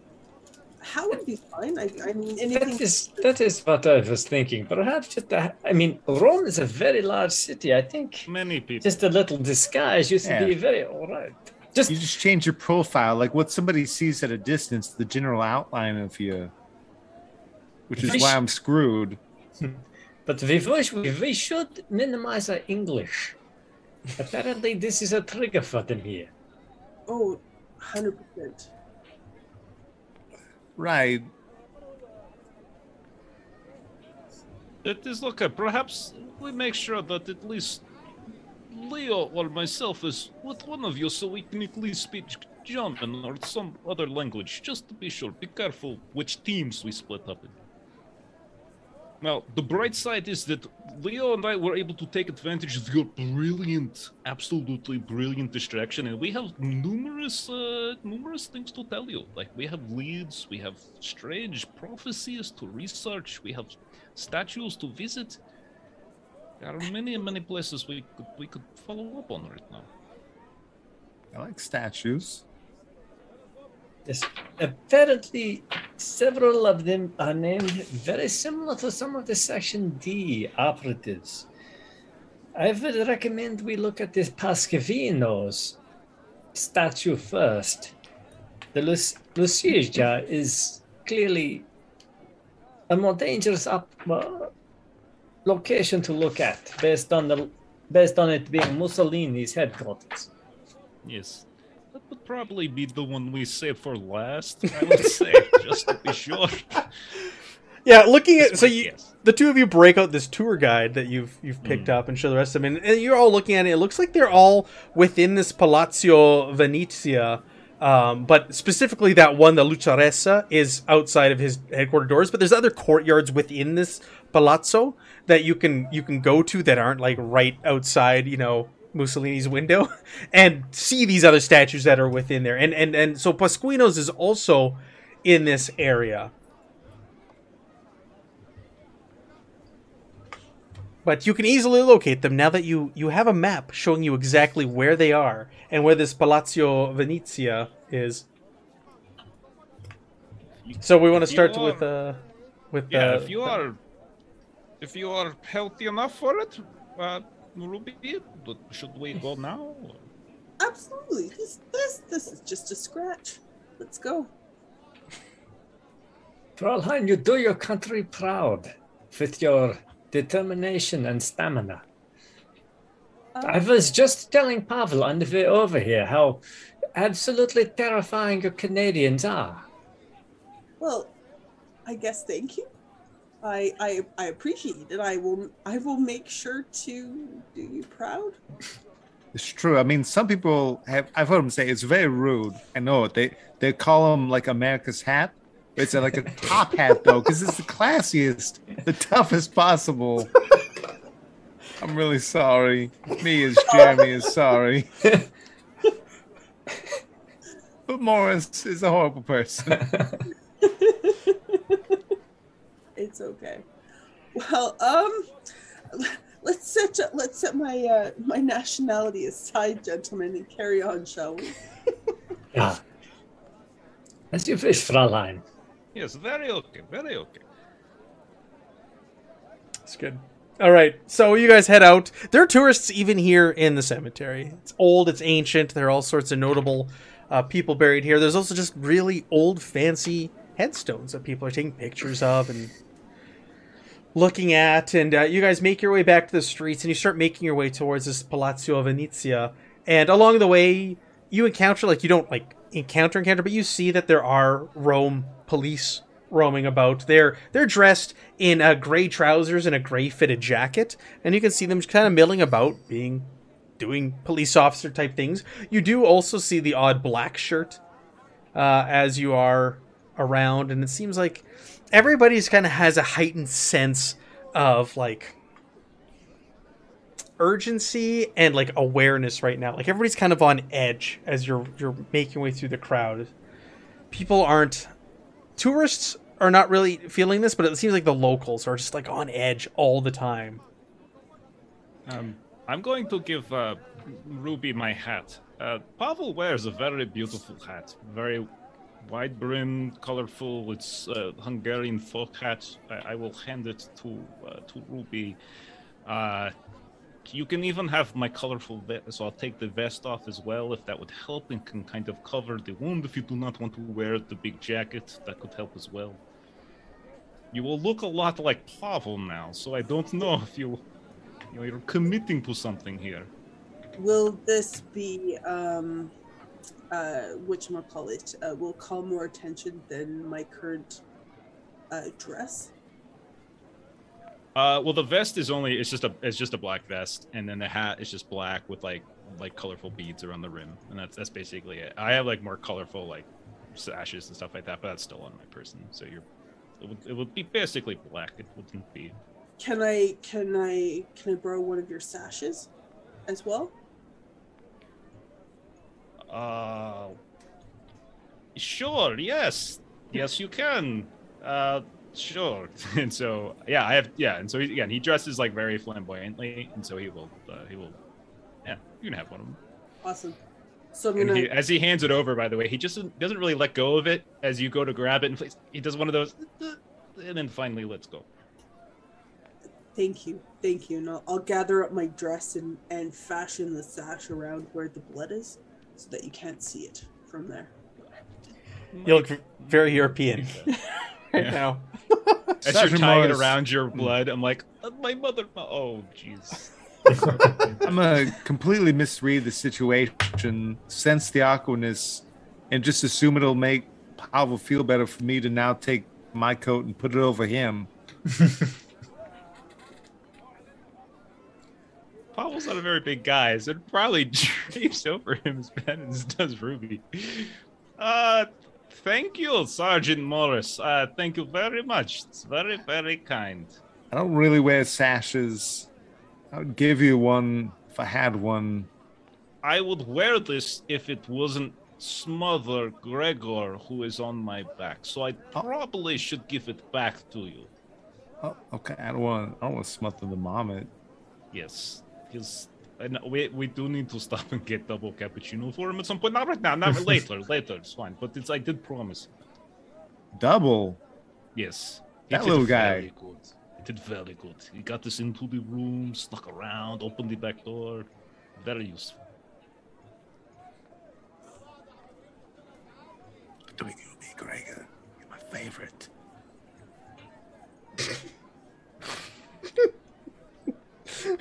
How would be fine. I, I mean, anything. That is that is what I was thinking. Perhaps just a, I mean, Rome is a very large city. I think Many people. just a little disguise used to Yeah. be very all right. Just You just change your profile, like what somebody sees at a distance, the general outline of you. Which is why I'm screwed. But we wish we, we should minimize our English. Apparently, this is a trigger for them here. oh, 100%. Right. It is okay. Uh, perhaps we make sure that at least Leo or myself is with one of you so we can at least speak German or some other language, just to be sure. Be careful which teams we split up in. Now, the bright side is that Leo and I were able to take advantage of your brilliant, absolutely brilliant distraction, and we have numerous, uh, numerous things to tell you. Like we have leads, we have strange prophecies to research, we have statues to visit. There are many, many places we could we could follow up on right now. I like statues. Yes. Apparently, several of them are named very similar to some of the Section D operatives. I would recommend we look at this Pascavino's statue first. The Lu- Lucia is clearly a more dangerous up, uh, location to look at based on the based on it being Mussolini's headquarters. Yes. Would probably be the one we saved for last, I would say, just to be sure. Yeah, looking at That's so you, guess. the two of you break out this tour guide that you've you've picked Mm. up and show the rest of them, and, and you're all looking at it. It looks like they're all within this Palazzo Venezia, um, but specifically that one, the Lucharesa, is outside of his headquarters doors. But there's other courtyards within this palazzo that you can you can go to that aren't like right outside, you know, Mussolini's window, and see these other statues that are within there. And and and so Pasquino's is also in this area. But you can easily locate them now that you you have a map showing you exactly where they are and where this Palazzo Venezia is. So we want to start are- with uh with Yeah, uh, if you are, if you are healthy enough for it, uh, Ruby, should we go now? Absolutely. This, this, this is just a scratch. let's go. Fräulein, you do your country proud with your determination and stamina. Uh, I was just telling Pavel on the way over here how absolutely terrifying your Canadians are. Well, I guess thank you. I I I appreciate it. I will I will make sure to do you proud. It's true. I mean, some people have. I've heard them say it's very rude. I know. They they call them like America's hat. It's like a top hat though, because it's the classiest, the toughest possible. I'm really sorry. Me as Jeremy is sorry. but Morris is a horrible person. It's okay. Well, um, let's set let's set my uh, my nationality aside, gentlemen, and carry on, shall we? Yeah. As you wish, Fräulein. Yes, very okay, very okay. It's good. All right, so you guys head out. There are tourists even here in the cemetery. It's old, it's ancient. There are all sorts of notable uh, people buried here. There's also just really old, fancy headstones that people are taking pictures of and looking at. And uh, you guys make your way back to the streets and you start making your way towards this Palazzo Venezia. And along the way, you encounter like you don't like encounter encounter, but you see that there are Rome police roaming about. They're they're dressed in uh, gray trousers and a gray fitted jacket, and you can see them kind of milling about, being doing police officer type things. You do also see the odd black shirt uh, as you are around, and it seems like everybody's kind of has a heightened sense of like urgency and like awareness right now. Like everybody's kind of on edge as you're you're making way through the crowd. People aren't tourists are not really feeling this, but it seems like the locals are just like on edge all the time. Um, I'm going to give uh, Ruby my hat. Uh, Pavel wears a very beautiful hat, very wide brim, colorful. It's a Hungarian folk hat. I, I will hand it to uh, to Ruby. Uh, you can even have my colorful vest, so I'll take the vest off as well if that would help and can kind of cover the wound if you do not want to wear the big jacket. That could help as well. You will look a lot like Pavel now, so I don't know if you, you know, you're committing to something here. Will this be um, uh, which call it? Uh, will call more attention than my current uh, dress? Uh, well, the vest is only it's just a it's just a black vest, and then the hat is just black with like like colorful beads around the rim, and that's that's basically it. I have like more colorful like sashes and stuff like that, but that's still on my person. So you're it would, it would be basically black. It wouldn't be. Can I can I can I borrow one of your sashes as well? Uh, sure. Yes. Yes, you can. Uh, sure. and so, yeah, I have. Yeah, and so he, again, he dresses like very flamboyantly, and so he will. Uh, he will. Yeah, you can have one of them. Awesome. So gonna. he, as he hands it over, by the way, he just doesn't, really let go of it as you go to grab it, and plays- he does one of those, and then finally lets go. Thank you, thank you. And I'll, I'll gather up my dress and and fashion the sash around where the blood is, so that you can't see it from there. You look very European right Yeah. now. As you're tying it around your blood, I'm like, "Uh, my mother. Oh, jeez. I'm gonna completely misread the situation, sense the awkwardness, and just assume it'll make Pavel feel better for me to now take my coat and put it over him. Pavel's not a very big guy, so it probably drapes over him as bad as does Ruby. Uh, thank you, Sergeant Morris. Uh, thank you very much. It's very, very kind. I don't really wear sashes. I would give you one if I had one. I would wear this if it wasn't Smother Gregor who is on my back, so I probably should give it back to you. Oh, okay. I don't want. I don't want to smother the vomit. Yes, because and we we do need to stop and get double cappuccino for him at some point. Not right now, not later. later, it's fine. But it's I did promise. Double. Yes. That little guy. Very good. He did very good. He got us into the room, snuck around, opened the back door. Very useful. doing you, me, Gregor. You're my favorite.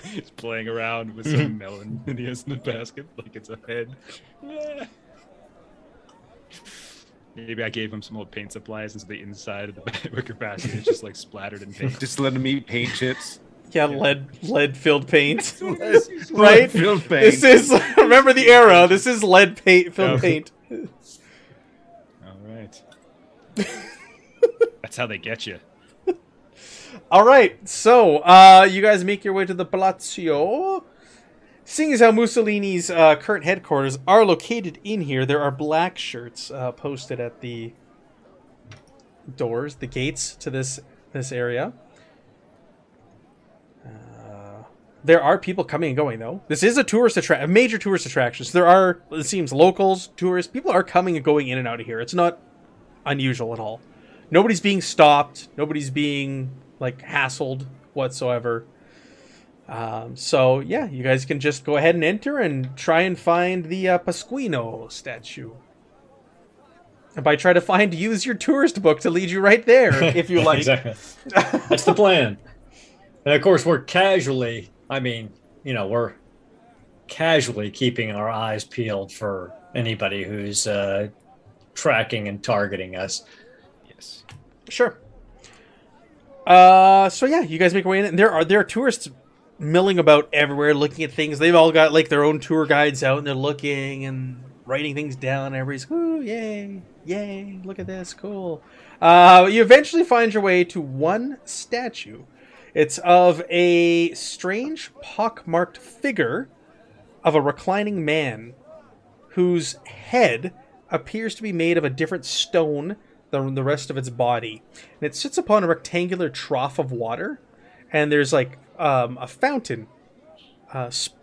He's playing around with some melon and he has in the basket like it's a head. Maybe I gave him some old paint supplies, and so the inside of the wicker basket is just like splattered in paint. Just let him eat paint chips. Yeah, lead lead filled paint. right? Right? Field paint. This is remember the era. This is lead paint filled Yeah. paint. All right. That's how they get you. All right, so uh, you guys make your way to the Palazzo. Seeing as how Mussolini's uh, current headquarters are located in here, there are black shirts uh, posted at the doors, the gates to this this area. Uh, there are people coming and going though. This is a tourist attract, a major tourist attraction. So there are, it seems, locals, tourists, people are coming and going in and out of here. It's not unusual at all. Nobody's being stopped. Nobody's being like hassled whatsoever. Um, so yeah, you guys can just go ahead and enter and try and find the uh, Pasquino statue. And by try to find, use your tourist book to lead you right there, if you like. exactly. That's the plan. And of course, we're casually, I mean, you know, we're casually keeping our eyes peeled for anybody who's uh, tracking and targeting us. Yes. Sure. Uh, so yeah, you guys make your way in. And there are there are tourists milling about everywhere, looking at things. They've all got like their own tour guides out, and they're looking and writing things down. Everybody's ooh, yay, yay! Look at this, cool. Uh, you eventually find your way to one statue. It's of a strange, pockmarked figure of a reclining man whose head appears to be made of a different stone than the rest of its body. And it sits upon a rectangular trough of water, and there's like um, a fountain, uh, sp-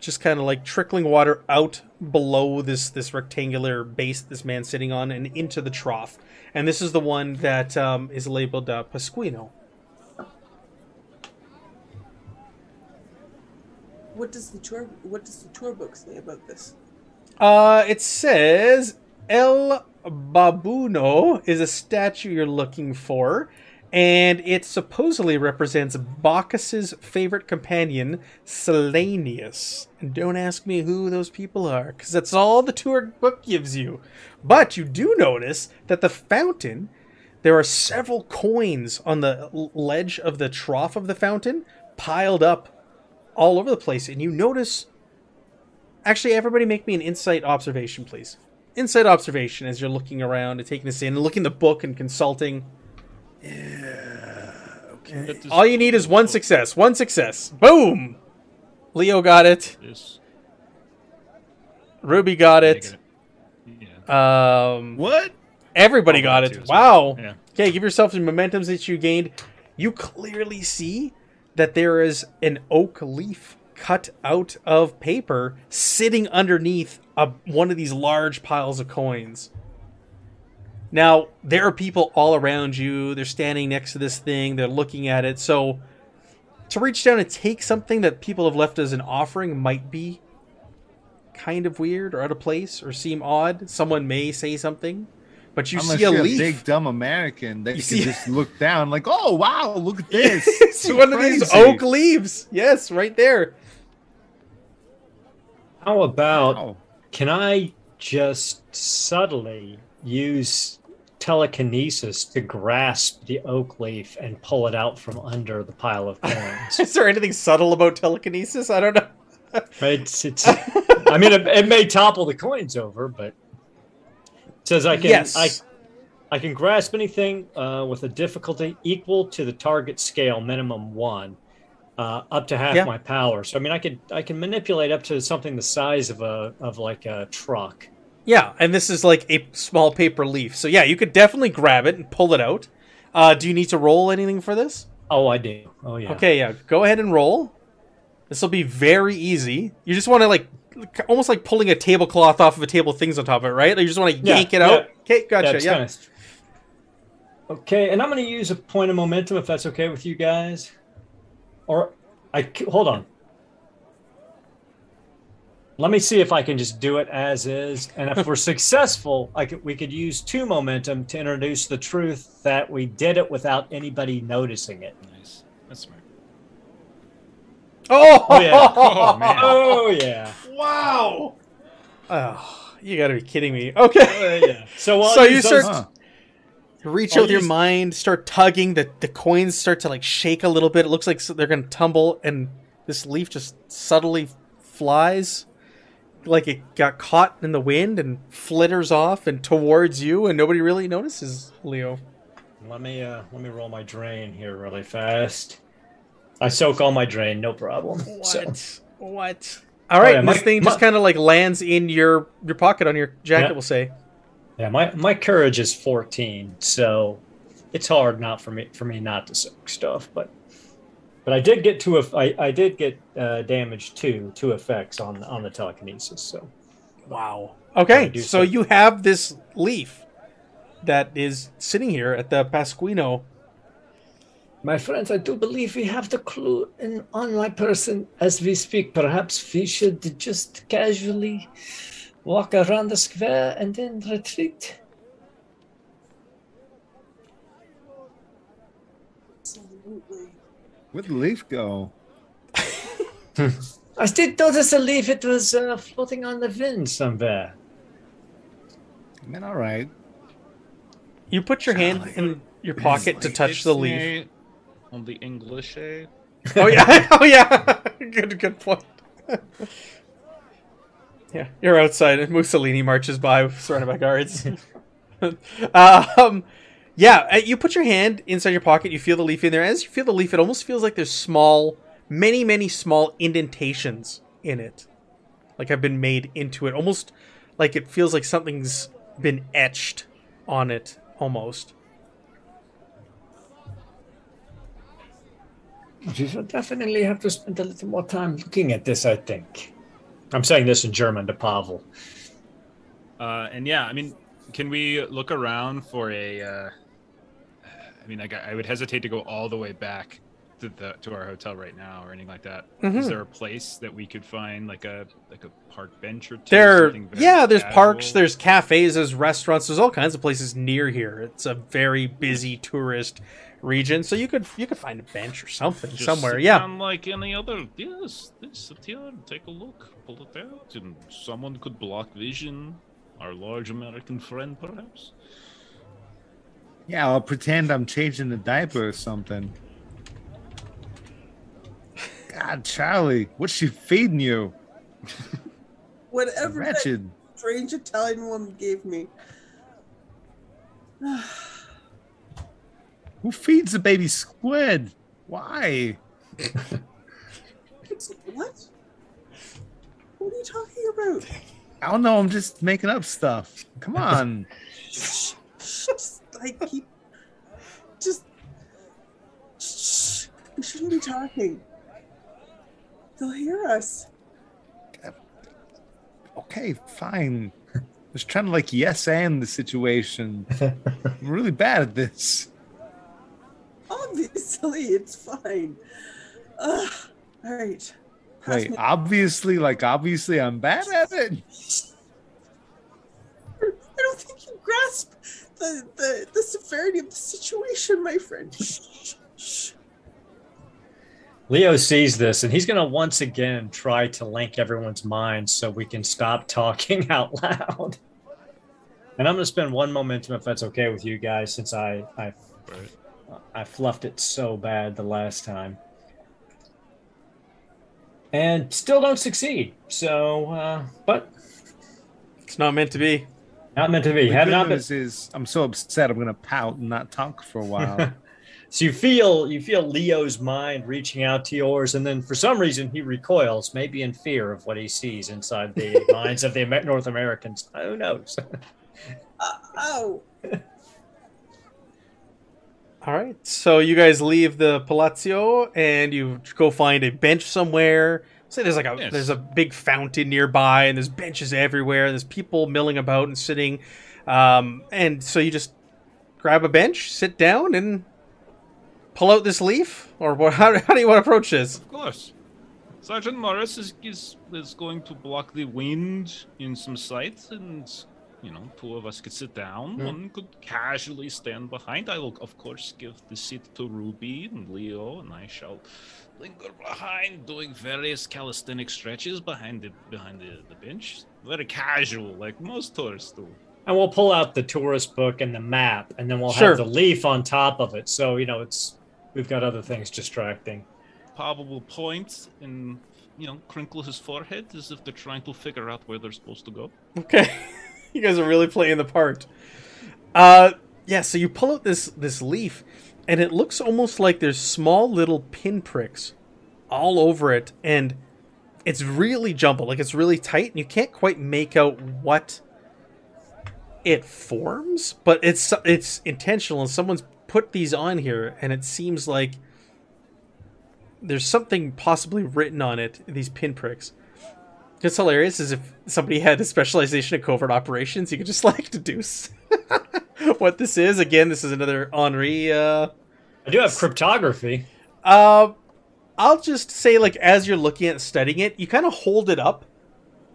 just kind of like trickling water out below this this rectangular base this man's sitting on and into the trough. And this is the one that um, is labeled uh, Pasquino. What does the tour What does the tour book say about this? Uh, it says El Babuno is a statue you're looking for, and it supposedly represents Bacchus's favorite companion, Selenius. And don't ask me who those people are, because that's all the tour book gives you. But you do notice that the fountain, there are several coins on the ledge of the trough of the fountain piled up all over the place, and you notice Actually, everybody make me an insight observation, please. Insight observation as you're looking around and taking this in and looking at the book and consulting. That All you need is one success. One success. Boom! Leo got it. This. Ruby got it. Yeah. Um, What? everybody I'll got got it it. too, as well. Wow. Yeah. Okay, give yourself the momentums that you gained. You clearly see that there is an oak leaf cut out of paper sitting underneath a, one of these large piles of coins. Now, there are people all around you. They're standing next to this thing. They're looking at it. So, to reach down and take something that people have left as an offering might be kind of weird or out of place or seem odd. Someone may say something, but you Unless see a a big dumb American that You can just look down like, oh wow, look at this. it's one of these oak leaves. Yes, right there. How about Wow. can I just subtly use telekinesis to grasp the oak leaf and pull it out from under the pile of coins? Is there anything subtle about telekinesis? I don't know. it's, it's, I mean, it, it may topple the coins over, but it says I can Yes. I, I can grasp anything uh, with a difficulty equal to the target scale, minimum one, uh, up to half Yeah. my power. So I mean, I could I can manipulate up to something the size of a of like a truck. Yeah, and this is like a small paper leaf. So yeah, you could definitely grab it and pull it out. Uh, do you need to roll anything for this? Oh, I do. Oh yeah. Okay, yeah. Go ahead and roll. This will be very easy. You just want to like, almost like pulling a tablecloth off of a table with things on top of it, right? Like you just want to Yeah, yank it out. Okay, gotcha. Yeah. kinda- Okay, and I'm going to use a point of momentum if that's okay with you guys. Or I c- hold on. let me see if I can just do it as is. And if we're successful, I could, we could use two momentum to introduce the truth that we did it without anybody noticing it. Nice. That's smart. Oh, Oh, yeah. Oh, man. Oh yeah. wow! Oh, you got to be kidding me. Okay, Oh, yeah. So, I'll So you use those- Huh. Reach out with your mind, start tugging. The the coins start to like shake a little bit. It looks like they're gonna tumble, and this leaf just subtly flies, like it got caught in the wind and flitters off and towards you, and nobody really notices, Leo. Let me uh let me roll my drain here really fast. I soak all my drain, no problem. So, What? What? All right, yeah, and my- this thing just kind of like lands in your your pocket on your jacket. Yeah. We'll say. Yeah, my my courage is 14, so it's hard not for me for me not to soak stuff, but but I did get two of I, I did get uh, damage two two effects on on the telekinesis. So Wow. Okay, so think- you have this leaf that is sitting here at the Pasquino. My friends, I do believe we have the clue in, on my person as we speak. Perhaps we should just casually walk around the square and then retreat. Where'd the leaf go? I did notice a leaf. It was uh, floating on the wind somewhere. Man, all right. You put your hand in your pocket to touch the leaf. On the English, eh? Oh yeah, oh yeah. good, good point. Yeah, you're outside, and Mussolini marches by, surrounded by guards. um, yeah, uh, you put your hand inside your pocket. You feel the leaf in there. As you feel the leaf, it almost feels like there's small, many, many small indentations in it, like have been made into it. Almost like it feels like something's been etched on it, almost. We will definitely have to spend a little more time looking at this, I think. I'm saying this in German to Pavel. Uh, and yeah, I mean, can we look around for a? Uh, I mean, like, I I would hesitate to go all the way back to the to our hotel right now or anything like that. Is Mhm. there a place that we could find like a like a park bench or two? There, something yeah, there's parks, there's cafes, there's restaurants, there's all kinds of places near here. It's a very busy tourist region, so you could you could find a bench or something Just somewhere. Yeah, down like any other. Yes, just sit here and take a look, pull it out, and someone could block vision. Our large American friend, perhaps. Yeah, I'll pretend I'm changing the diaper or something. God, Charlie, what's she feeding you? Whatever that strange Italian woman gave me. Who feeds the baby squid? Why? It's, what? What are you talking about? I don't know. I'm just making up stuff. Come on. Shh, shh, just like keep, just. Shh, we shouldn't be talking. They'll hear us. okay, fine. I was trying to like yes and the situation. I'm really bad at this. Obviously, it's fine. Ugh. All right. Pass Wait, obviously, like obviously, I'm bad at it. I don't think you grasp the, the, the severity of the situation, my friend. Shh, shh. Leo sees this and he's going to once again try to link everyone's minds so we can stop talking out loud. And I'm going to spend one momentum if that's okay with you guys since I I Right. I fluffed it so bad the last time. And still don't succeed. So uh but it's not meant to be. not meant to be. The Have good not been is, I'm so upset. I'm gonna pout and not talk for a while. So you feel you feel Leo's mind reaching out to yours, and then for some reason he recoils, maybe in fear of what he sees inside the minds of the Amer- North Americans. Who knows? Uh, oh, All right, so you guys leave the Palazzo and you go find a bench somewhere. Say there's like a Yes. there's a big fountain nearby and there's benches everywhere. And There's people milling about and sitting, um, and so you just grab a bench, sit down, and pull out this leaf. Or what? How, how do you want to approach this? Of course. Sergeant Morris is, is is going to block the wind in some sight, and you know, two of us could sit down. Hmm. One could casually stand behind. I will, of course, give the seat to Ruby and Leo, and I shall linger behind, doing various calisthenic stretches behind the behind the, the bench. Very casual, like most tourists do. And we'll pull out the tourist book and the map, and then we'll Sure. have the leaf on top of it. So you know, it's we've got other things distracting. Pablo points point and you know crinkle his forehead as if they're trying to figure out where they're supposed to go. Okay. you guys are really playing the part. Uh yeah, so you pull out this this leaf and it looks almost like there's small little pinpricks all over it and it's really jumbled, like it's really tight and you can't quite make out what it forms, but it's it's intentional and someone's put these on here and it seems like there's something possibly written on it, these pinpricks. What's hilarious is if somebody had a specialization in covert operations, you could just like deduce what this is. Again, this is another Henri. Uh, I do have cryptography. uh, I'll just say, like, as you're looking at studying it, you kind of hold it up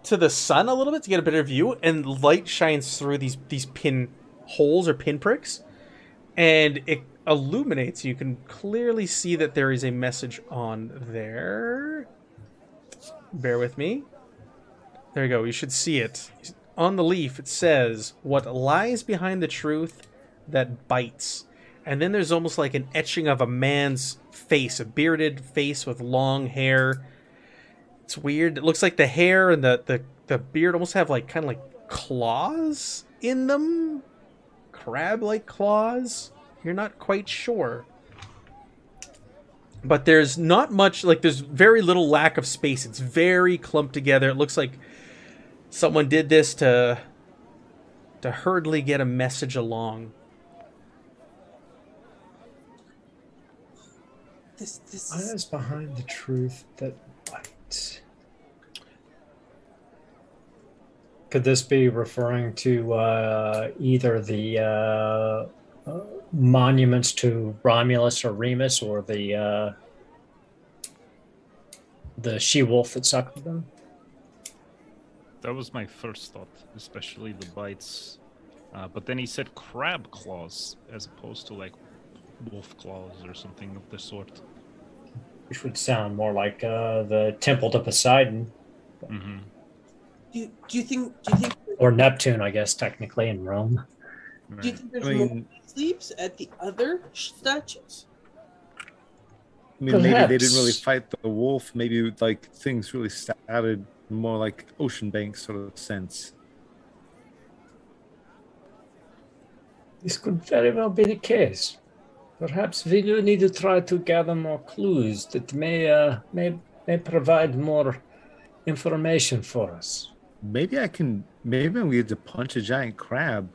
to the sun a little bit to get a better view, and light shines through these these pin holes or pinpricks, and it illuminates. You can clearly see that there is a message on there. Bear with me. There you go. You should see it. On the leaf, it says, What lies behind the truth that bites. And then there's almost like an etching of a man's face, a bearded face with long hair. It's weird. It looks like the hair and the, the, the beard almost have like kind of like claws in them. Crab like claws. You're not quite sure. But there's not much, like, there's very little lack of space. It's very clumped together. It looks like someone did this to to hurriedly get a message along. This this What is is behind the truth that light. Could this be referring to uh, either the uh, uh, monuments to Romulus or Remus, or the uh, the she wolf that sucked them? That was my first thought, especially the bites. Uh, but then he said crab claws as opposed to like wolf claws or something of the sort. Which would sound more like uh, the temple to Poseidon hmm do you, do you think do you think or Neptune, I guess technically in Rome. do you think there's I more mean, sleeps at the other statues? I mean, maybe they didn't really fight the wolf. Maybe like things really started more like ocean bank sort of sense. This could very well be the case. Perhaps we do need to try to gather more clues that may uh, may may provide more information for us. Maybe I can. Maybe I'm going to punch a giant crab.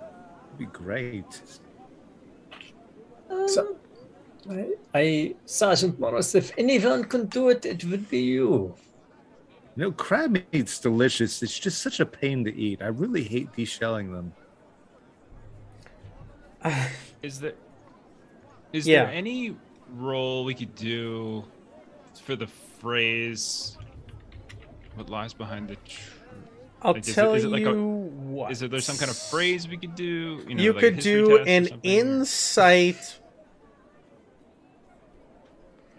That'd be great. Um, So- I, I Sergeant Morris, if anyone can do it, it would be you. You know, crab meat's delicious. It's just such a pain to eat. I really hate deshelling them. Is there is Yeah. there any role we could do for the phrase "what lies behind the truth"? I'll Like, is it- tell is it like you a- what. Is there some kind of phrase we could do? You, know, you like could do an something, or- insight.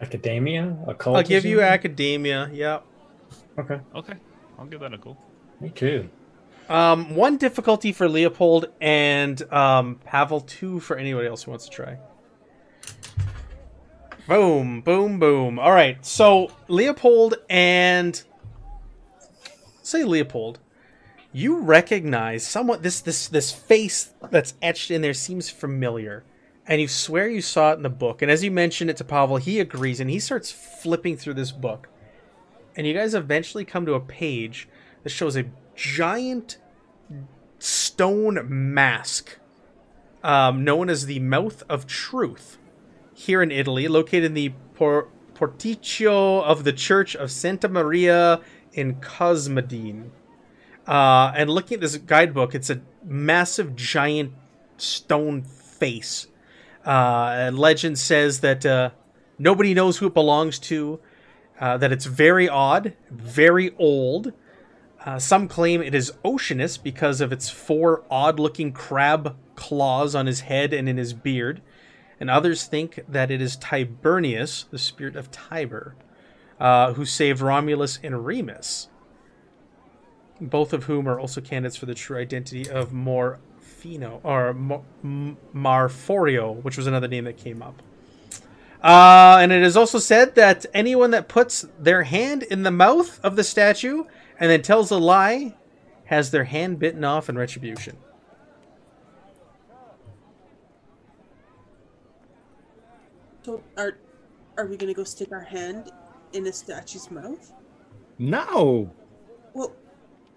Academia, occult. I'll give you academia. Yep. Okay, Okay, I'll give that a go. me too. Um, one difficulty for Leopold and um, Pavel. Two for anybody else who wants to try. Boom, boom, boom. All right. So Leopold and say Leopold, you recognize somewhat this this this face that's etched in there seems familiar, and you swear you saw it in the book. And as you mention it to Pavel, he agrees, and he starts flipping through this book, and you guys eventually come to a page that shows a giant stone mask um, known as the Mouth of Truth here in Italy, located in the Por- Porticcio of the Church of Santa Maria in Cosmedin. Uh, and looking at this guidebook, it's a massive, giant stone face. Uh, legend says that uh, Nobody knows who it belongs to. Uh, that it's very odd, very old. Uh, some claim it is Oceanus because of its four odd looking crab claws on his head and in his beard. And others think that it is Tiberinus, the spirit of Tiber, uh, who saved Romulus and Remus. Both of whom are also candidates for the true identity of Morfino, or Mo- Marforio, which was another name that came up. Uh, and it is also said that anyone that puts their hand in the mouth of the statue and then tells a lie has their hand bitten off in retribution. So are are we gonna go stick our hand in a statue's mouth? No. Well,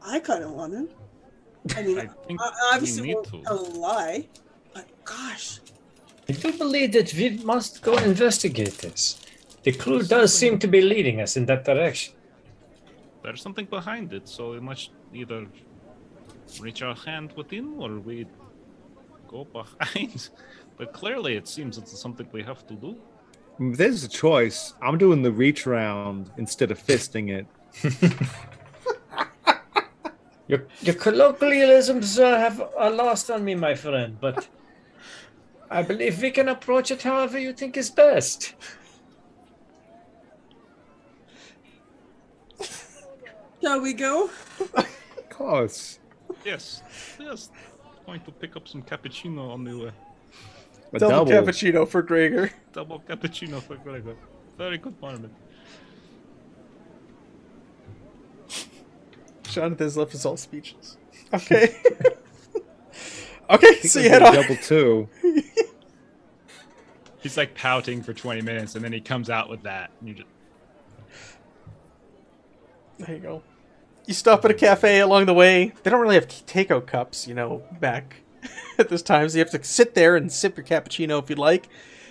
I kind of want to. I mean, I think obviously won't to. tell a lie, but gosh, I do believe that we must go investigate this. The clue does seem to be leading us in that direction. There's something behind it, so we must either reach our hand within or we go behind. But clearly, it seems it's something we have to do. There's a choice. I'm doing the reach round instead of fisting it. Your, your colloquialisms uh, have are lost on me, my friend, but I believe we can approach it however you think is best. shall we go? Of course. Yes, yes. Going to pick up some cappuccino on the way. A Double, double. cappuccino for Gregor. Double cappuccino for Gregor. Very good morning. Jonathan's left is all speechless. Okay. okay, so I you head a double two. He's like pouting for 20 minutes and then he comes out with that. And you just, There you go. You stop at a cafe along the way. They don't really have takeout cups, you know, back at this time. So you have to sit there and sip your cappuccino if you'd like.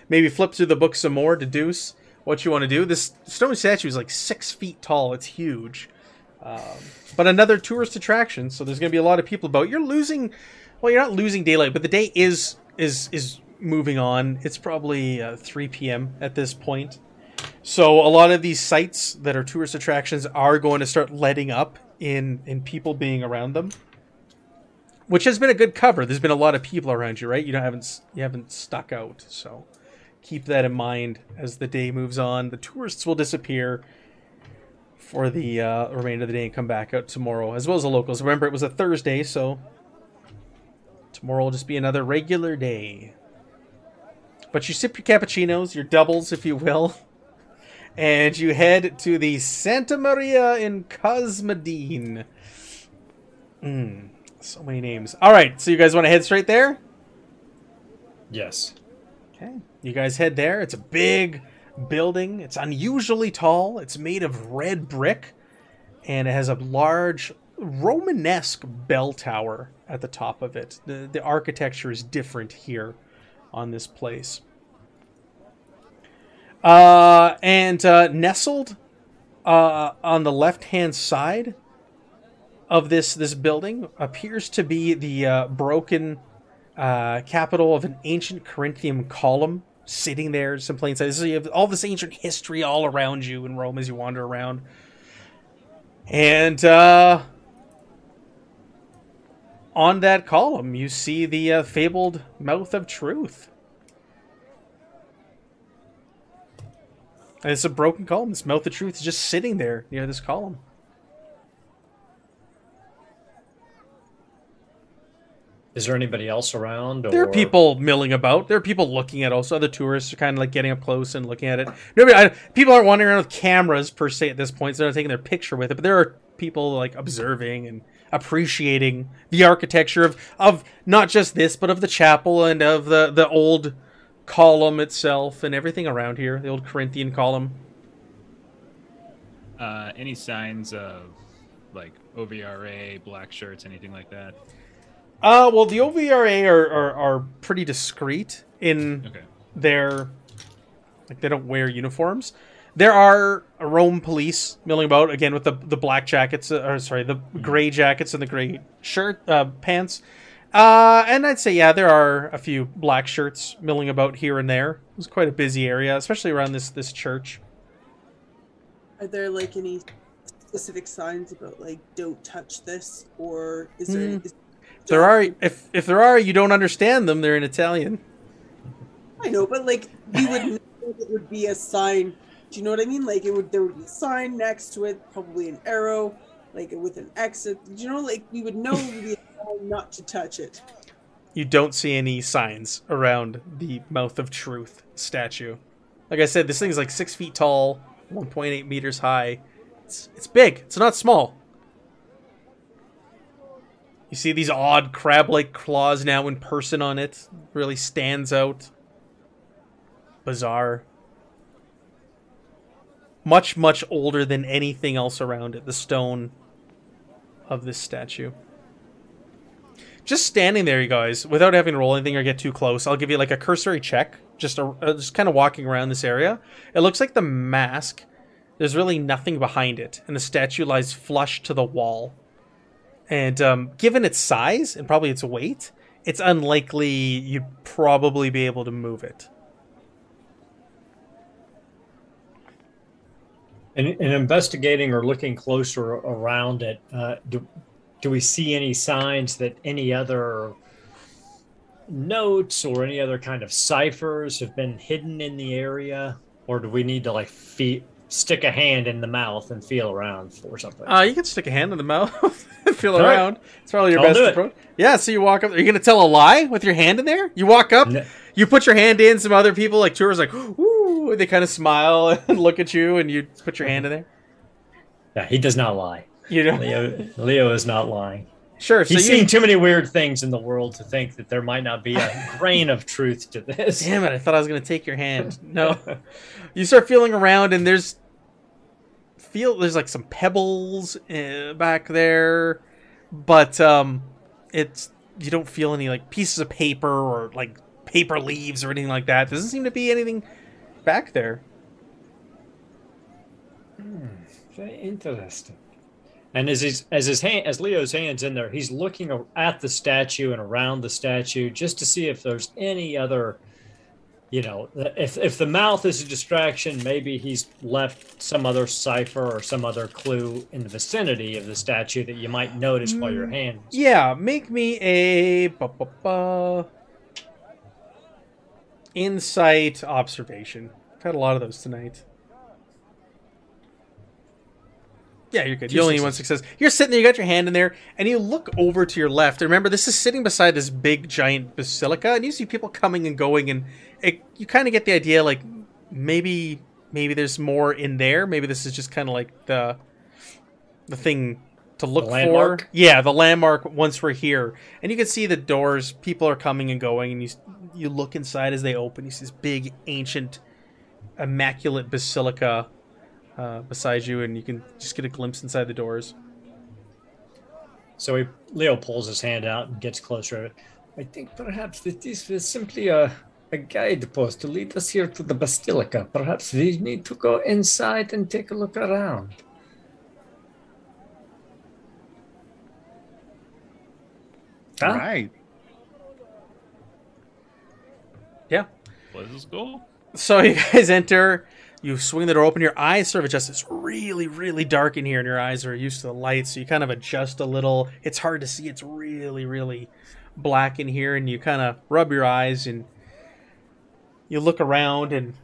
Maybe flip through the book some more, deduce what you want to do. This stone statue is like six feet tall. It's huge. Um, but another tourist attraction, so there's going to be a lot of people about. You're losing, well, you're not losing daylight, but the day is is is moving on. It's probably uh, 3 p.m. at this point. So a lot of these sites that are tourist attractions are going to start letting up in in people being around them, which has been a good cover. There's been a lot of people around you, right? You don't haven't you haven't stuck out. So keep that in mind as the day moves on. The tourists will disappear for the uh, remainder of the day and come back out tomorrow, as well as the locals. Remember, it was a Thursday, so tomorrow will just be another regular day. But you sip your cappuccinos, your doubles, if you will and you head to the Santa Maria in Cosmedin. Mm, so many names. All right, so you guys want to head straight there? Yes. Okay. You guys head there. It's a big building. It's unusually tall. It's made of red brick, and it has a large Romanesque bell tower at the top of it. The the architecture is different here on this place. Uh, and uh, nestled uh, on the left-hand side of this this building appears to be the uh, broken uh, capital of an ancient Corinthian column sitting there, some plain sight. So you have all this ancient history all around you in Rome as you wander around, and uh, on that column you see the uh, fabled mouth of truth. And it's a broken column. This mouth of truth is just sitting there near this column. Is there anybody else around? Or... There are people milling about. There are people looking at also other tourists are kind of like getting up close and looking at it. Nobody, I, people aren't wandering around with cameras per se at this point. So they're not taking their picture with it, but there are people like observing and appreciating the architecture of of not just this, but of the chapel and of the the old column itself and everything around here. The old Corinthian column. uh, any signs of like OVRA, black shirts, anything like that? Uh, well, the OVRA are, are, are pretty discreet in Okay. their like they don't wear uniforms. There are Rome police milling about again with the the black jackets, uh, or sorry, the gray jackets and the gray shirt uh, pants. Uh, and I'd say yeah, there are a few black shirts milling about here and there. It was quite a busy area, especially around this this church. Are there like any specific signs about like don't touch this, or is there? Hmm. Is, If there are if if there are, you don't understand them. They're in Italian. I know, but like we would know it would be a sign. Do you know what I mean? Like it would there would be a sign next to it, probably an arrow, like with an exit. Do you know? Like we would know it would be a sign not to touch it. You don't see any signs around the mouth of truth statue. Like I said, this thing's like six feet tall, 1.8 meters high. It's it's big. It's not small. You see these odd crab-like claws now in person on it. Really stands out. Bizarre. Much, much older than anything else around it. The stone of this statue. Just standing there, you guys, without having to roll anything or get too close, I'll give you like a cursory check. Just a, uh, just kind of walking around this area. It looks like the mask. There's really nothing behind it, and the statue lies flush to the wall. And um, given its size and probably its weight, it's unlikely you'd probably be able to move it. In, in investigating or looking closer around it, uh, do, do we see any signs that any other notes or any other kind of ciphers have been hidden in the area? Or do we need to like fe- stick a hand in the mouth and feel around for something? Uh, you can stick a hand in the mouth and feel All right. around. It's probably your I'll best approach. Yeah, so you walk up. Are you going to tell a lie with your hand in there? You walk up, No. you put your hand in. Some other people, like tourists, like, ooh, they kind of smile and look at you, and you put your hand in there. yeah, he does not lie. You know, Leo, Leo is not lying. sure. So He's you, seen too many weird things in the world to think that there might not be a grain of truth to this. Damn it! I thought I was gonna take your hand. No, you start feeling around, and there's feel there's like some pebbles uh, back there, but um, it's you don't feel any like pieces of paper or like paper leaves or anything like that. Doesn't seem to be anything back there. Very interesting. And as his as his hand as Leo's hands in there, he's looking at the statue and around the statue just to see if there's any other, you know, if if the mouth is a distraction, maybe he's left some other cipher or some other clue in the vicinity of the statue that you might notice while your mm, hand. Yeah, make me a ba, ba, ba, insight observation. I've had a lot of those tonight. Yeah, you're good. Two You only need one successes. success. You're sitting there, you got your hand in there, and you look over to your left. And remember, this is sitting beside this big, giant basilica, and you see people coming and going, and it, you kind of get the idea, like maybe, maybe there's more in there. Maybe this is just kind of like the, the thing to look for. Yeah, the landmark. Once we're here, and you can see the doors. People are coming and going, and you you look inside as they open. You see this big, ancient, immaculate basilica uh, beside you, and you can just get a glimpse inside the doors. So he, Leo pulls his hand out and gets closer. I think perhaps that this is simply a, a guidepost to lead us here to the basilica. Perhaps we need to go inside and take a look around. All Huh? right. Yeah. Let us go. So you guys enter. You swing the door open. Your eyes sort of adjust. It's really, really dark in here, and your eyes are used to the light, so you kind of adjust a little. It's hard to see. It's really, really black in here, and you kind of rub your eyes and you look around. And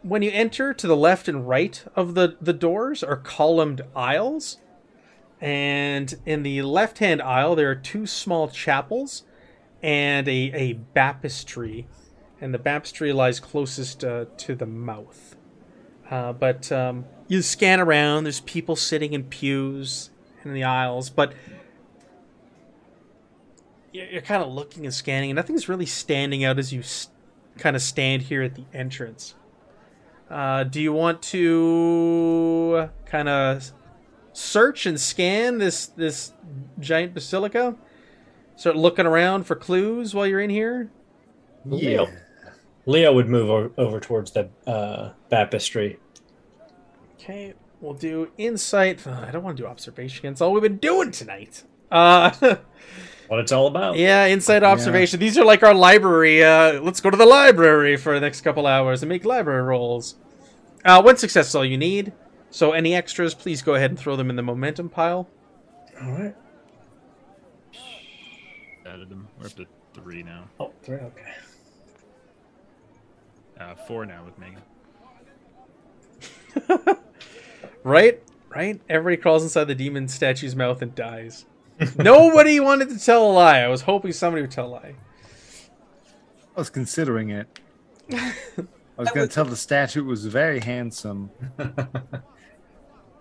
when you enter, to the left and right of the the doors are columned aisles, and in the left-hand aisle there are two small chapels and a a baptistry and the baptistry lies closest uh, to the mouth. Uh, but um, you scan around. There's people sitting in pews in the aisles, but you're, kind of looking and scanning, and nothing's really standing out as you s- kind of stand here at the entrance. Uh, do you want to kind of search and scan this this giant basilica? Start looking around for clues while you're in here. Leo. Leo would move over, over towards the uh, baptistry. Okay, we'll do insight. Uh, I don't want to do observation. It's all we've been doing tonight. Uh, what it's all about. Yeah, insight observation. These are like our library. Uh, let's go to the library for the next couple hours and make library rolls. Uh, one success is all you need. So any extras, please go ahead and throw them in the momentum pile. All right. Added them. We're up to three now. Oh, three. Okay. Uh, four now with Megan. Right? Right? Everybody crawls inside the demon statue's mouth and dies. Nobody wanted to tell a lie. I was hoping somebody would tell a lie. I was considering it. I was going to tell the statue it was very handsome.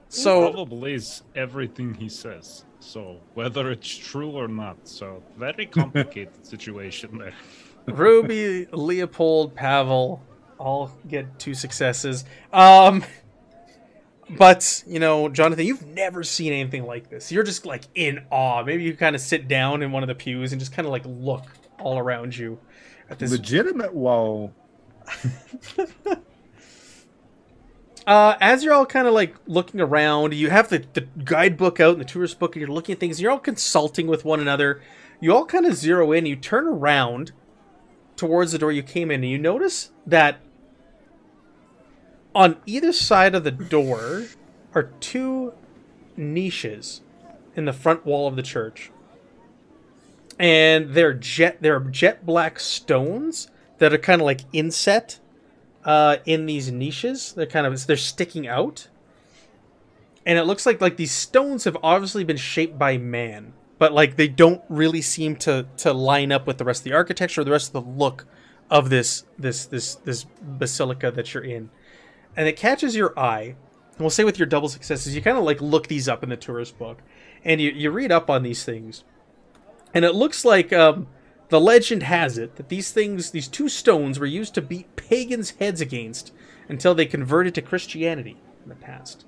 So Pavel believes everything he says. So whether it's true or not, so very complicated situation there. Ruby, Leopold, Pavel all get two successes. Um but, you know, Jonathan, you've never seen anything like this. You're just like in awe. Maybe you kind of sit down in one of the pews and just kind of like look all around you at this Legitimate. Whoa. uh, as you're all kind of like looking around, you have the, the guidebook out and the tourist book, and you're looking at things. You're all consulting with one another. You all kind of zero in. You turn around towards the door you came in, and you notice that on either side of the door are two niches in the front wall of the church, and they're jet they're jet black stones that are kind of like inset uh, in these niches. They're kind of they're sticking out, and it looks like like these stones have obviously been shaped by man, but like they don't really seem to to line up with the rest of the architecture or the rest of the look of this this this this basilica that you're in, and it catches your eye. And we'll say with your double successes, you kind of like look these up in the tourist book, and you you read up on these things, and it looks like um, the legend has it that these things, these two stones, were used to beat pagans' heads against until they converted to Christianity in the past.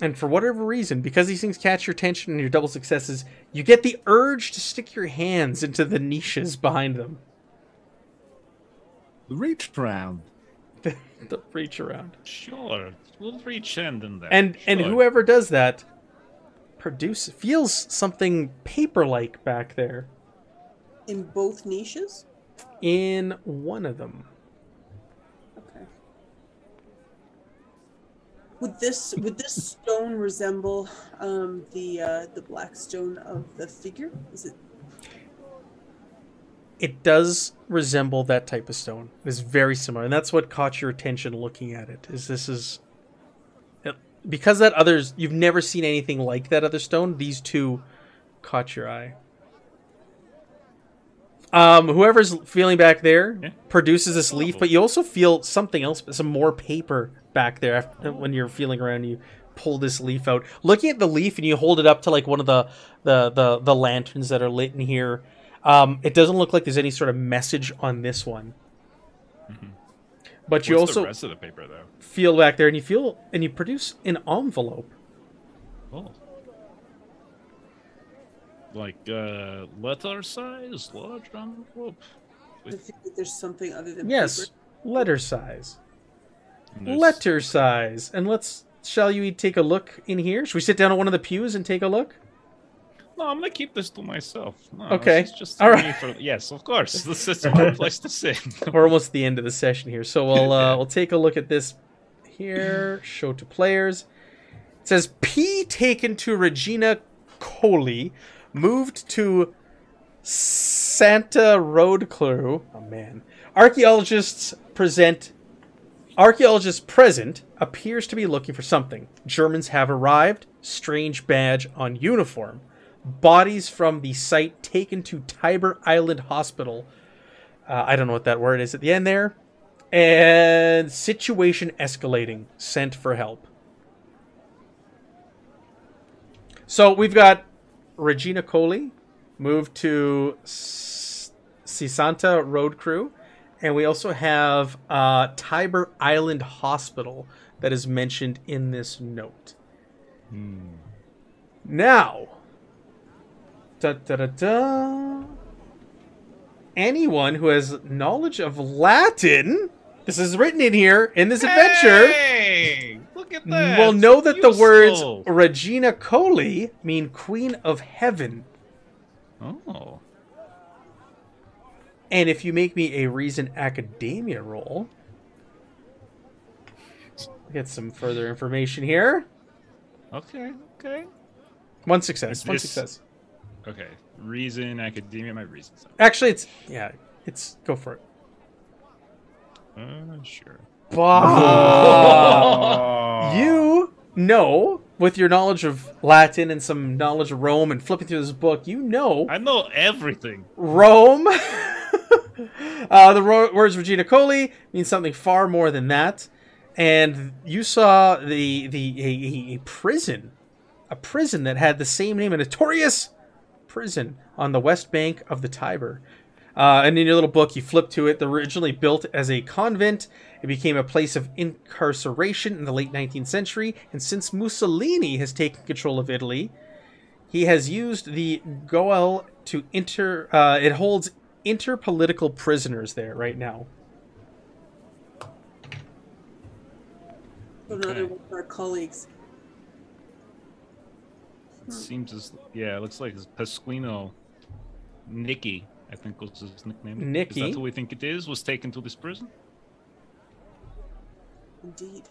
And for whatever reason, because these things catch your attention and your double successes, you get the urge to stick your hands into the niches behind them. Reach around. to reach around. Sure, we'll reach in in there. And and Sure. whoever does that produce feels something paper-like back there In both niches? in one of them. Okay. Would this would this stone resemble um, the uh, the black stone of the figure? Is it it does resemble that type of stone. It's very similar, and that's what caught your attention looking at it. Is this is because that others you've never seen anything like that other stone. These two caught your eye. Um, whoever's feeling back there Yeah. produces this leaf, but you also feel something else, some more paper back there. After, when you're feeling around, you pull this leaf out. Looking at the leaf, and you hold it up to like one of the the the, the lanterns that are lit in here. Um, it doesn't look like there's any sort of message on this one. But you What's also the rest of the paper though? feel back there, and you feel, and you produce an envelope. Oh. Like uh, letter size, large envelope. I think that there's something other than Yes, paper? letter size. Letter size. And let's. Shall you take a look in here? Should we sit down on one of the pews and take a look? No, I'm gonna keep this to myself. No, Okay. just All right. For, yes, of course. This is my place to sit. We're almost at the end of the session here, so we'll uh, we'll take a look at this here. Show to players. It says P taken to Regina Coeli, moved to Santa Road Crew. Oh man, archaeologists present. Archaeologists present appears to be looking for something. Germans have arrived. Strange badge on uniform. Bodies from the site taken to Tiber Island Hospital. Uh, I don't know what that word is at the end there. And situation escalating. Sent for help. So we've got Regina Coeli moved to Sisanta Road Crew. And we also have uh, Tiber Island Hospital that is mentioned in this note. Now, da, da, da, da anyone who has knowledge of Latin This is written in here in this adventure. Hey, look at that. We'll know that the words Regina Coeli mean Queen of Heaven. Oh. And if you make me a Reason Academia roll, get some further information here. Okay. Okay. One success. Is One this- success. Okay. Reason, academia, my reasons. Actually, it's yeah. It's go for it. Uh, sure. Bah. you know, with your knowledge of Latin and some knowledge of Rome, and flipping through this book, you know I know everything. Rome. uh, the ro- words Regina Coeli mean something far more than that. And you saw the the a, a, a prison, a prison that had the same name, a notorious prison on the west bank of the Tiber. Uh, and in your little book, you flip to it. They're originally built as a convent. It became a place of incarceration in the late 19th century. And since Mussolini has taken control of Italy, he has used the gaol to inter. Uh, it holds interpolitical prisoners there right now. Another Okay. one of our colleagues. It seems as yeah, it looks like it's Pasquino. Nicky, I think was his nickname. Nicky. Is that who we think it is? Was taken to this prison. Indeed.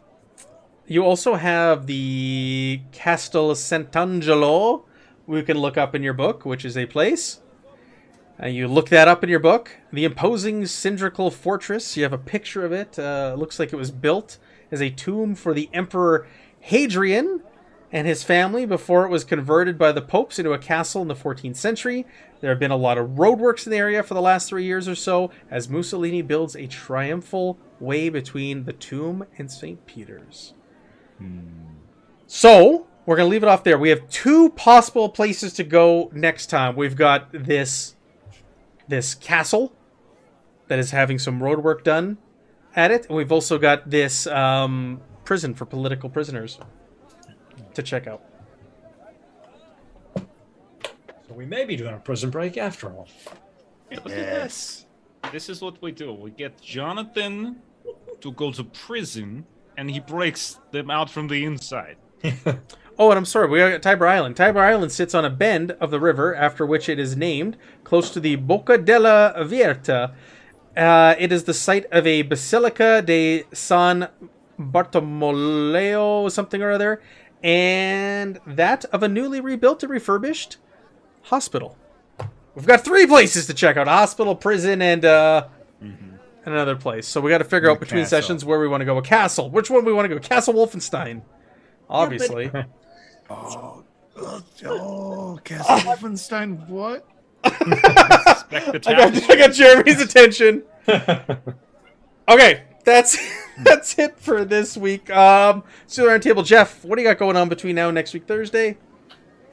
You also have the Castel Sant'Angelo, we can look up in your book, which is a place. Uh, you look that up in your book. The imposing cylindrical fortress. You have a picture of it. Uh, looks like it was built as a tomb for the Emperor Hadrian and his family before it was converted by the popes into a castle in the 14th century. There have been a lot of roadworks in the area for the last three years or so as Mussolini builds a triumphal way between the tomb and St. Peter's. So, we're going to leave it off there. We have two possible places to go next time. We've got this this castle that is having some road work done at it, and we've also got this um, prison for political prisoners to check out. So we may be doing a prison break after all. Hey, look this. This is what we do. We get Jonathan to go to prison, and he breaks them out from the inside. Oh, and I'm sorry, we got Tiber Island. Tiber Island sits on a bend of the river, after which it is named, close to the Bocca della Verità. Uh, it is the site of a Basilica de San Bartolomeo, or something or other, and that of a newly rebuilt and refurbished hospital. We've got three places to check out: a hospital, prison, and uh, and another place. So we got to figure out And a between castle. sessions where we want to go. A castle. Which one we want to go? Castle Wolfenstein, obviously. Oh, oh, oh Castle Wolfenstein, what? I got. I got Jeremy's attention. Okay, that's that's it for this week. Um, so around table, Jeff, what do you got going on between now and next week Thursday?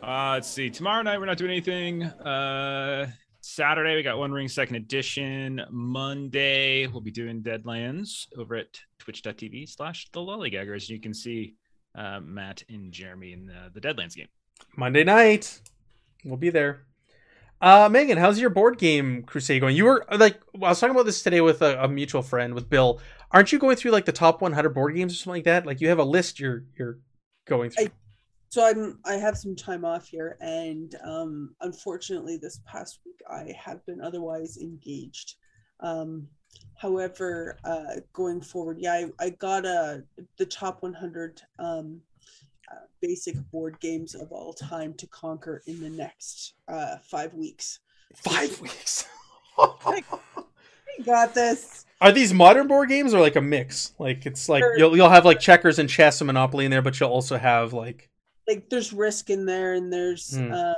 Uh, let's see. Tomorrow night we're not doing anything. Uh, Saturday we got One Ring Second Edition. Monday we'll be doing Deadlands over at Twitch.tv slash The Lollygaggers. You can see uh, Matt and Jeremy in the, the Deadlands game. Monday night, we'll be there. Uh, Megan, how's your board game crusade going? You were like, I was talking about this today with a, a mutual friend with Bill. Aren't you going through like the top 100 board games or something like that? Like you have a list you're you're going through. So I'm I have some time off here, and um, unfortunately, this past week I have been otherwise engaged. Um, however, uh, going forward, yeah, I, I got uh, the top 100 um, uh, basic board games of all time to conquer in the next uh, five weeks. Five weeks. I got this. Are these modern board games or like a mix? Like it's like Sure. you'll you'll have like checkers and chess and Monopoly in there, but you'll also have like Like there's Risk in there, and there's Hmm. uh,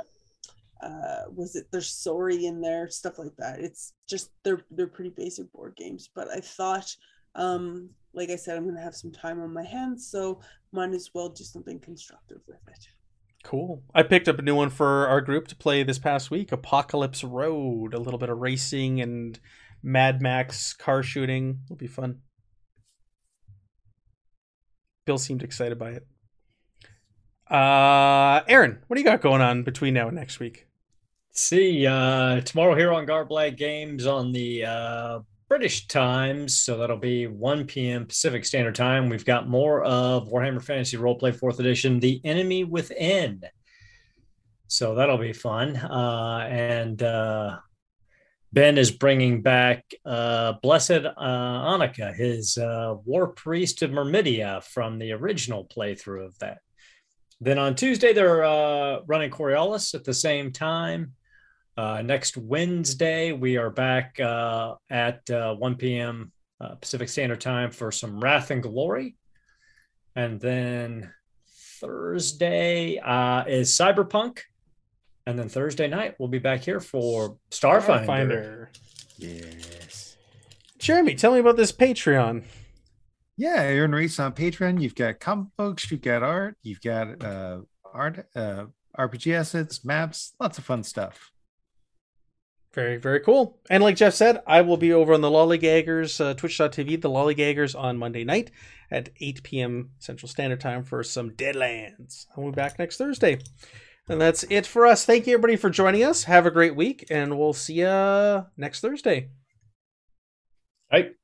uh, was it there's Sorry in there, stuff like that. It's just they're they're pretty basic board games, but I thought, um, like I said, I'm gonna have some time on my hands, so might as well do something constructive with it. Cool. I picked up a new one for our group to play this past week Apocalypse Road. A little bit of racing and Mad Max car shooting. Will be fun. Bill seemed excited by it. Uh, Aaron, what do you got going on between now and next week? See, uh, tomorrow here on Garblag Games on the uh, British times, so that'll be 1 p.m. Pacific Standard Time. We've got more of Warhammer Fantasy Roleplay 4th Edition, The Enemy Within. So that'll be fun. Uh, and uh, Ben is bringing back uh, Blessed uh, Annika, his uh, War Priest of Myrmidia from the original playthrough of that. Then on Tuesday, they're uh, running Coriolis at the same time. Uh, next Wednesday, we are back uh, at uh, 1 p.m. Pacific Standard Time for some Wrath and Glory. And then Thursday is Cyberpunk. And then Thursday night, we'll be back here for Starfinder. Finder. Yes. Jeremy, tell me about this Patreon. Yeah, Aaron Reese on Patreon. You've got comic books, you've got art, you've got uh, art, uh, RPG assets, maps, lots of fun stuff. Very, very cool. And like Jeff said, I will be over on the Lollygaggers, uh, twitch.tv, the Lollygaggers on Monday night at 8 p.m. Central Standard Time for some Deadlands. I'll be back next Thursday. And that's it for us. Thank you, everybody, for joining us. Have a great week, and we'll see you next Thursday. Right.